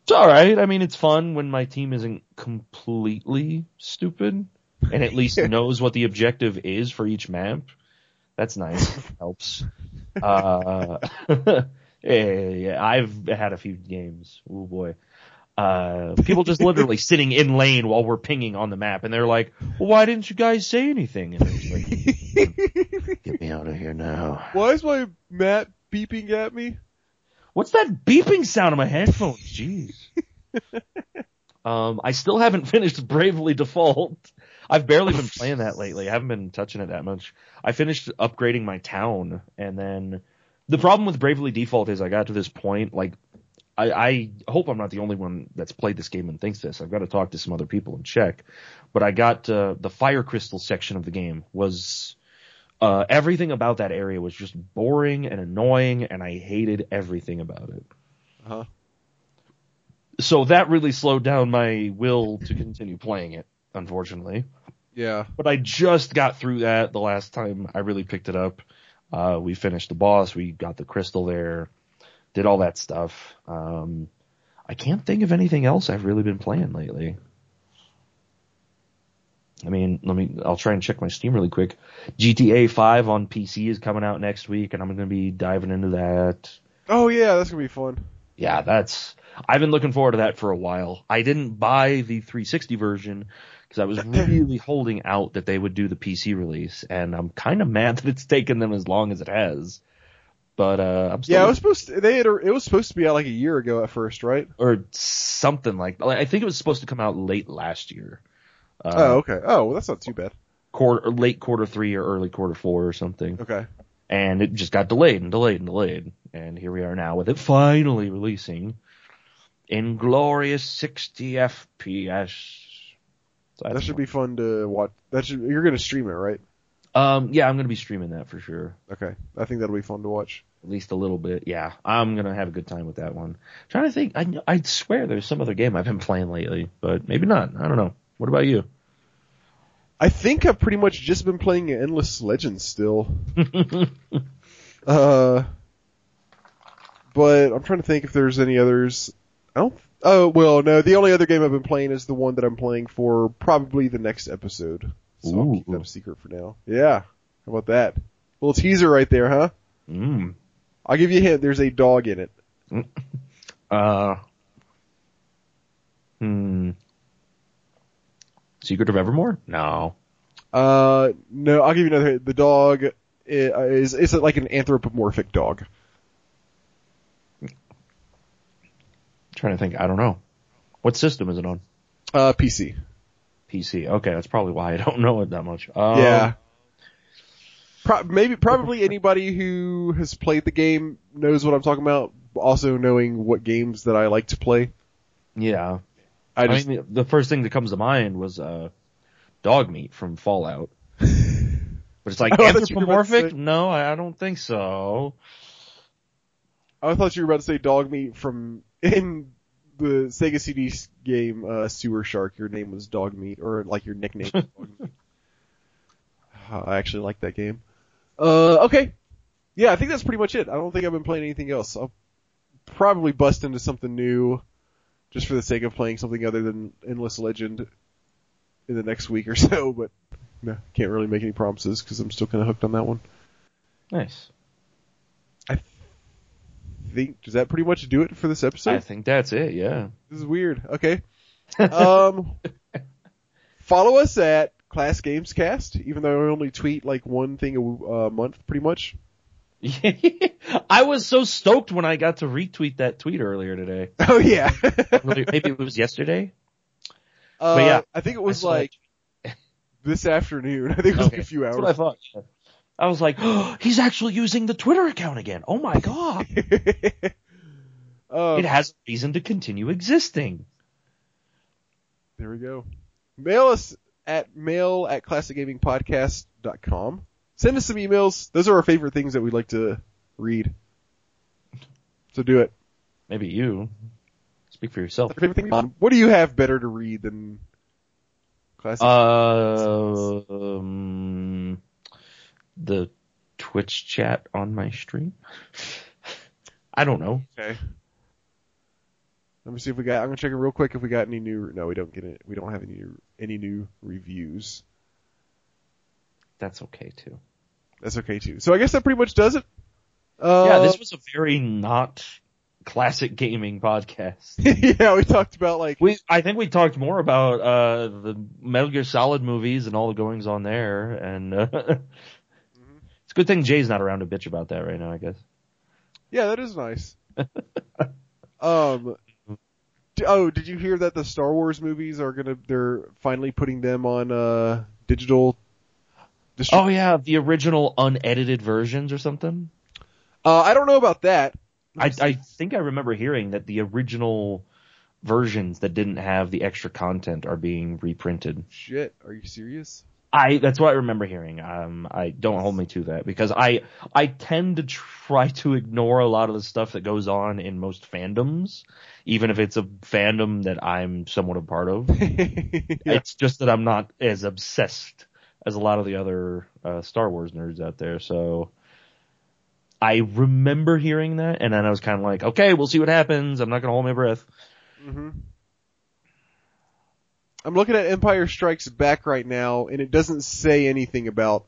it's all right. I mean, it's fun when my team isn't completely stupid and at least knows what the objective is for each map. That's nice. Helps. Uh, yeah, yeah, I've had a few games. Oh boy. Uh, people just literally sitting in lane while we're pinging on the map and they're like, well, why didn't you guys say anything? And it's like, get me out of here now. Why is my map beeping at me? What's that beeping sound on my headphones? Jeez. um, I still haven't finished Bravely Default. I've barely been playing that lately. I haven't been touching it that much. I finished upgrading my town, and then the problem with Bravely Default is I got to this point, like, I, I hope I'm not the only one that's played this game and thinks this. I've got to talk to some other people and check. But I got uh, the Fire Crystal section of the game was uh, everything about that area was just boring and annoying, and I hated everything about it. Uh-huh. So that really slowed down my will to continue playing it, unfortunately. Yeah. But I just got through that the last time I really picked it up. Uh, we finished the boss, we got the crystal there, did all that stuff. Um, I can't think of anything else I've really been playing lately. I mean, let me, I'll try and check my Steam really quick. GTA 5 on PC is coming out next week and I'm going to be diving into that. Oh yeah, that's gonna be fun. Yeah, that's, I've been looking forward to that for a while. I didn't buy the 360 version because I was really holding out that they would do the PC release and I'm kind of mad that it's taken them as long as it has. But, uh, I'm still Yeah, it was supposed to, they had, it was supposed to be out like a year ago at first, right? or something like, like I think it was supposed to come out late last year. Uh, oh, okay. Oh, well, that's not too bad. quarter, late quarter three or early quarter four or something. Okay. And it just got delayed and delayed and delayed. And here we are now with it finally releasing in glorious 60 FPS. So That should fun. be fun to watch. That should, you're gonna stream it, right? Um, yeah, I'm gonna be streaming that for sure. Okay. I think that'll be fun to watch. At least a little bit. Yeah, I'm gonna have a good time with that one. trying to think. I I swear there's some other game I've been playing lately, but maybe not. I don't know. What about you? I think I've pretty much just been playing Endless Legends still. uh, but I'm trying to think if there's any others. Don't. Oh well, no. The only other game I've been playing is the one that I'm playing for probably the next episode. So I'll keep that a secret for now. Yeah. How about that? Little teaser right there, huh? Mm. I'll give you a hint. There's a dog in it. Uh. Hmm. Secret of Evermore? No. Uh, no. I'll give you another hint. The dog i- is is like an anthropomorphic dog. Trying to think. I don't know. What system is it on? Uh, PC. PC. Okay, that's probably why I don't know it that much. Um, Yeah. Pro- maybe probably anybody who has played the game knows what I'm talking about. Also knowing what games that I like to play. Yeah. I I, mean, the first thing that comes to mind was uh, dog meat from Fallout. But it's like I thought you were about to anthropomorphic? No, I I don't think so. I thought you were about to say dog meat from in the Sega CD game uh, Sewer Shark. Your name was dog meat, or like your nickname. was dog meat. Uh, I actually like that game. Uh, okay, yeah, I think that's pretty much it. I don't think I've been playing anything else. I'll probably bust into something new, just for the sake of playing something other than Endless Legend in the next week or so. But no, can't really make any promises because I'm still kind of hooked on that one. Nice. Think does that pretty much do it for this episode? I think that's it, yeah. This is weird. Okay. Um, follow us at Class Games Cast, even though I only tweet like one thing a uh, month, pretty much. I was so stoked when I got to retweet that tweet earlier today. Oh yeah. Maybe it was yesterday? uh, But yeah, I think it was like this afternoon. I think it was like a few That's hours. what I thought. I was like, oh, he's actually using the Twitter account again. Oh my god. um, it has a reason to continue existing. There we go. Mail us at mail at classicgamingpodcast.com. Send us some emails. Those are our favorite things that we'd like to read. So do it. Maybe you. Speak for yourself. Favorite thing. What do you have better to read than classic? Uh, the Twitch chat on my stream. I don't know. okay. Let me see if we got. I'm gonna check it real quick if we got any new. No, we don't get it. We don't have any new, any new reviews. That's okay too. That's okay too. So I guess that pretty much does it. Uh, yeah, this was a very not classic gaming podcast. yeah, we talked about like We, I think we talked more about uh the Metal Gear Solid movies and all the goings on there, and uh, good thing Jay's not around to bitch about that right now. I guess. Yeah, that is nice. um, d- oh, did you hear that the Star Wars movies are gonna? They're finally putting them on uh digital. Distri- Oh yeah, the original unedited versions or something. uh, I don't know about that. I, I think I remember hearing that the original versions that didn't have the extra content are being reprinted. Shit, are you serious? I that's what I remember hearing. Um, I don't hold me to that because I I tend to try to ignore a lot of the stuff that goes on in most fandoms, even if it's a fandom that I'm somewhat a part of. yeah. It's just that I'm not as obsessed as a lot of the other uh, Star Wars nerds out there. So I remember hearing that, and then I was kind of like, okay, we'll see what happens. I'm not gonna hold my breath. hmm I'm looking at Empire Strikes Back right now, and it doesn't say anything about.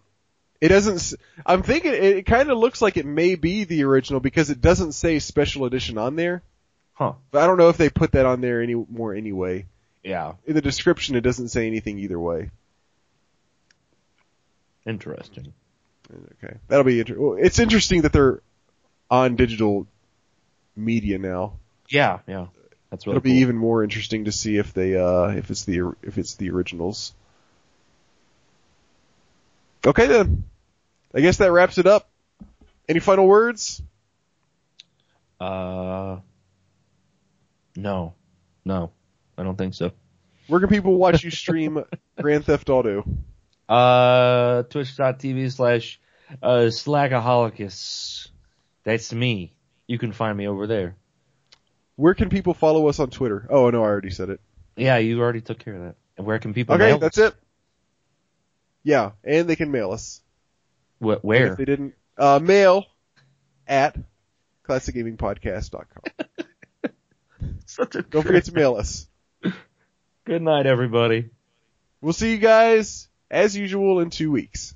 It doesn't. s- I'm thinking it, it kind of looks like it may be the original because it doesn't say special edition on there. Huh? But I don't know if they put that on there anymore anyway. Yeah, In the description, it doesn't say anything either way. interesting. Okay, that'll be interesting. Well, it's interesting that they're on digital media now. Yeah, yeah, that's really It'll be even more interesting to see if they uh if it's the if it's the originals. Okay then. I guess that wraps it up. Any final words? Uh, no, no, I don't think so. Where can people watch you stream Grand Theft Auto? Uh, twitch.tv slash, uh, slackaholicus. That's me. You can find me over there. Where can people follow us on Twitter? Oh no, I already said it. Yeah, you already took care of that. And where can people Okay, that's it. Yeah, and they can mail us. Wh- And where? If they didn't, uh, mail at classicgamingpodcast.com. Such a Don't forget to mail us. Good night, everybody. We'll see you guys as usual in two weeks.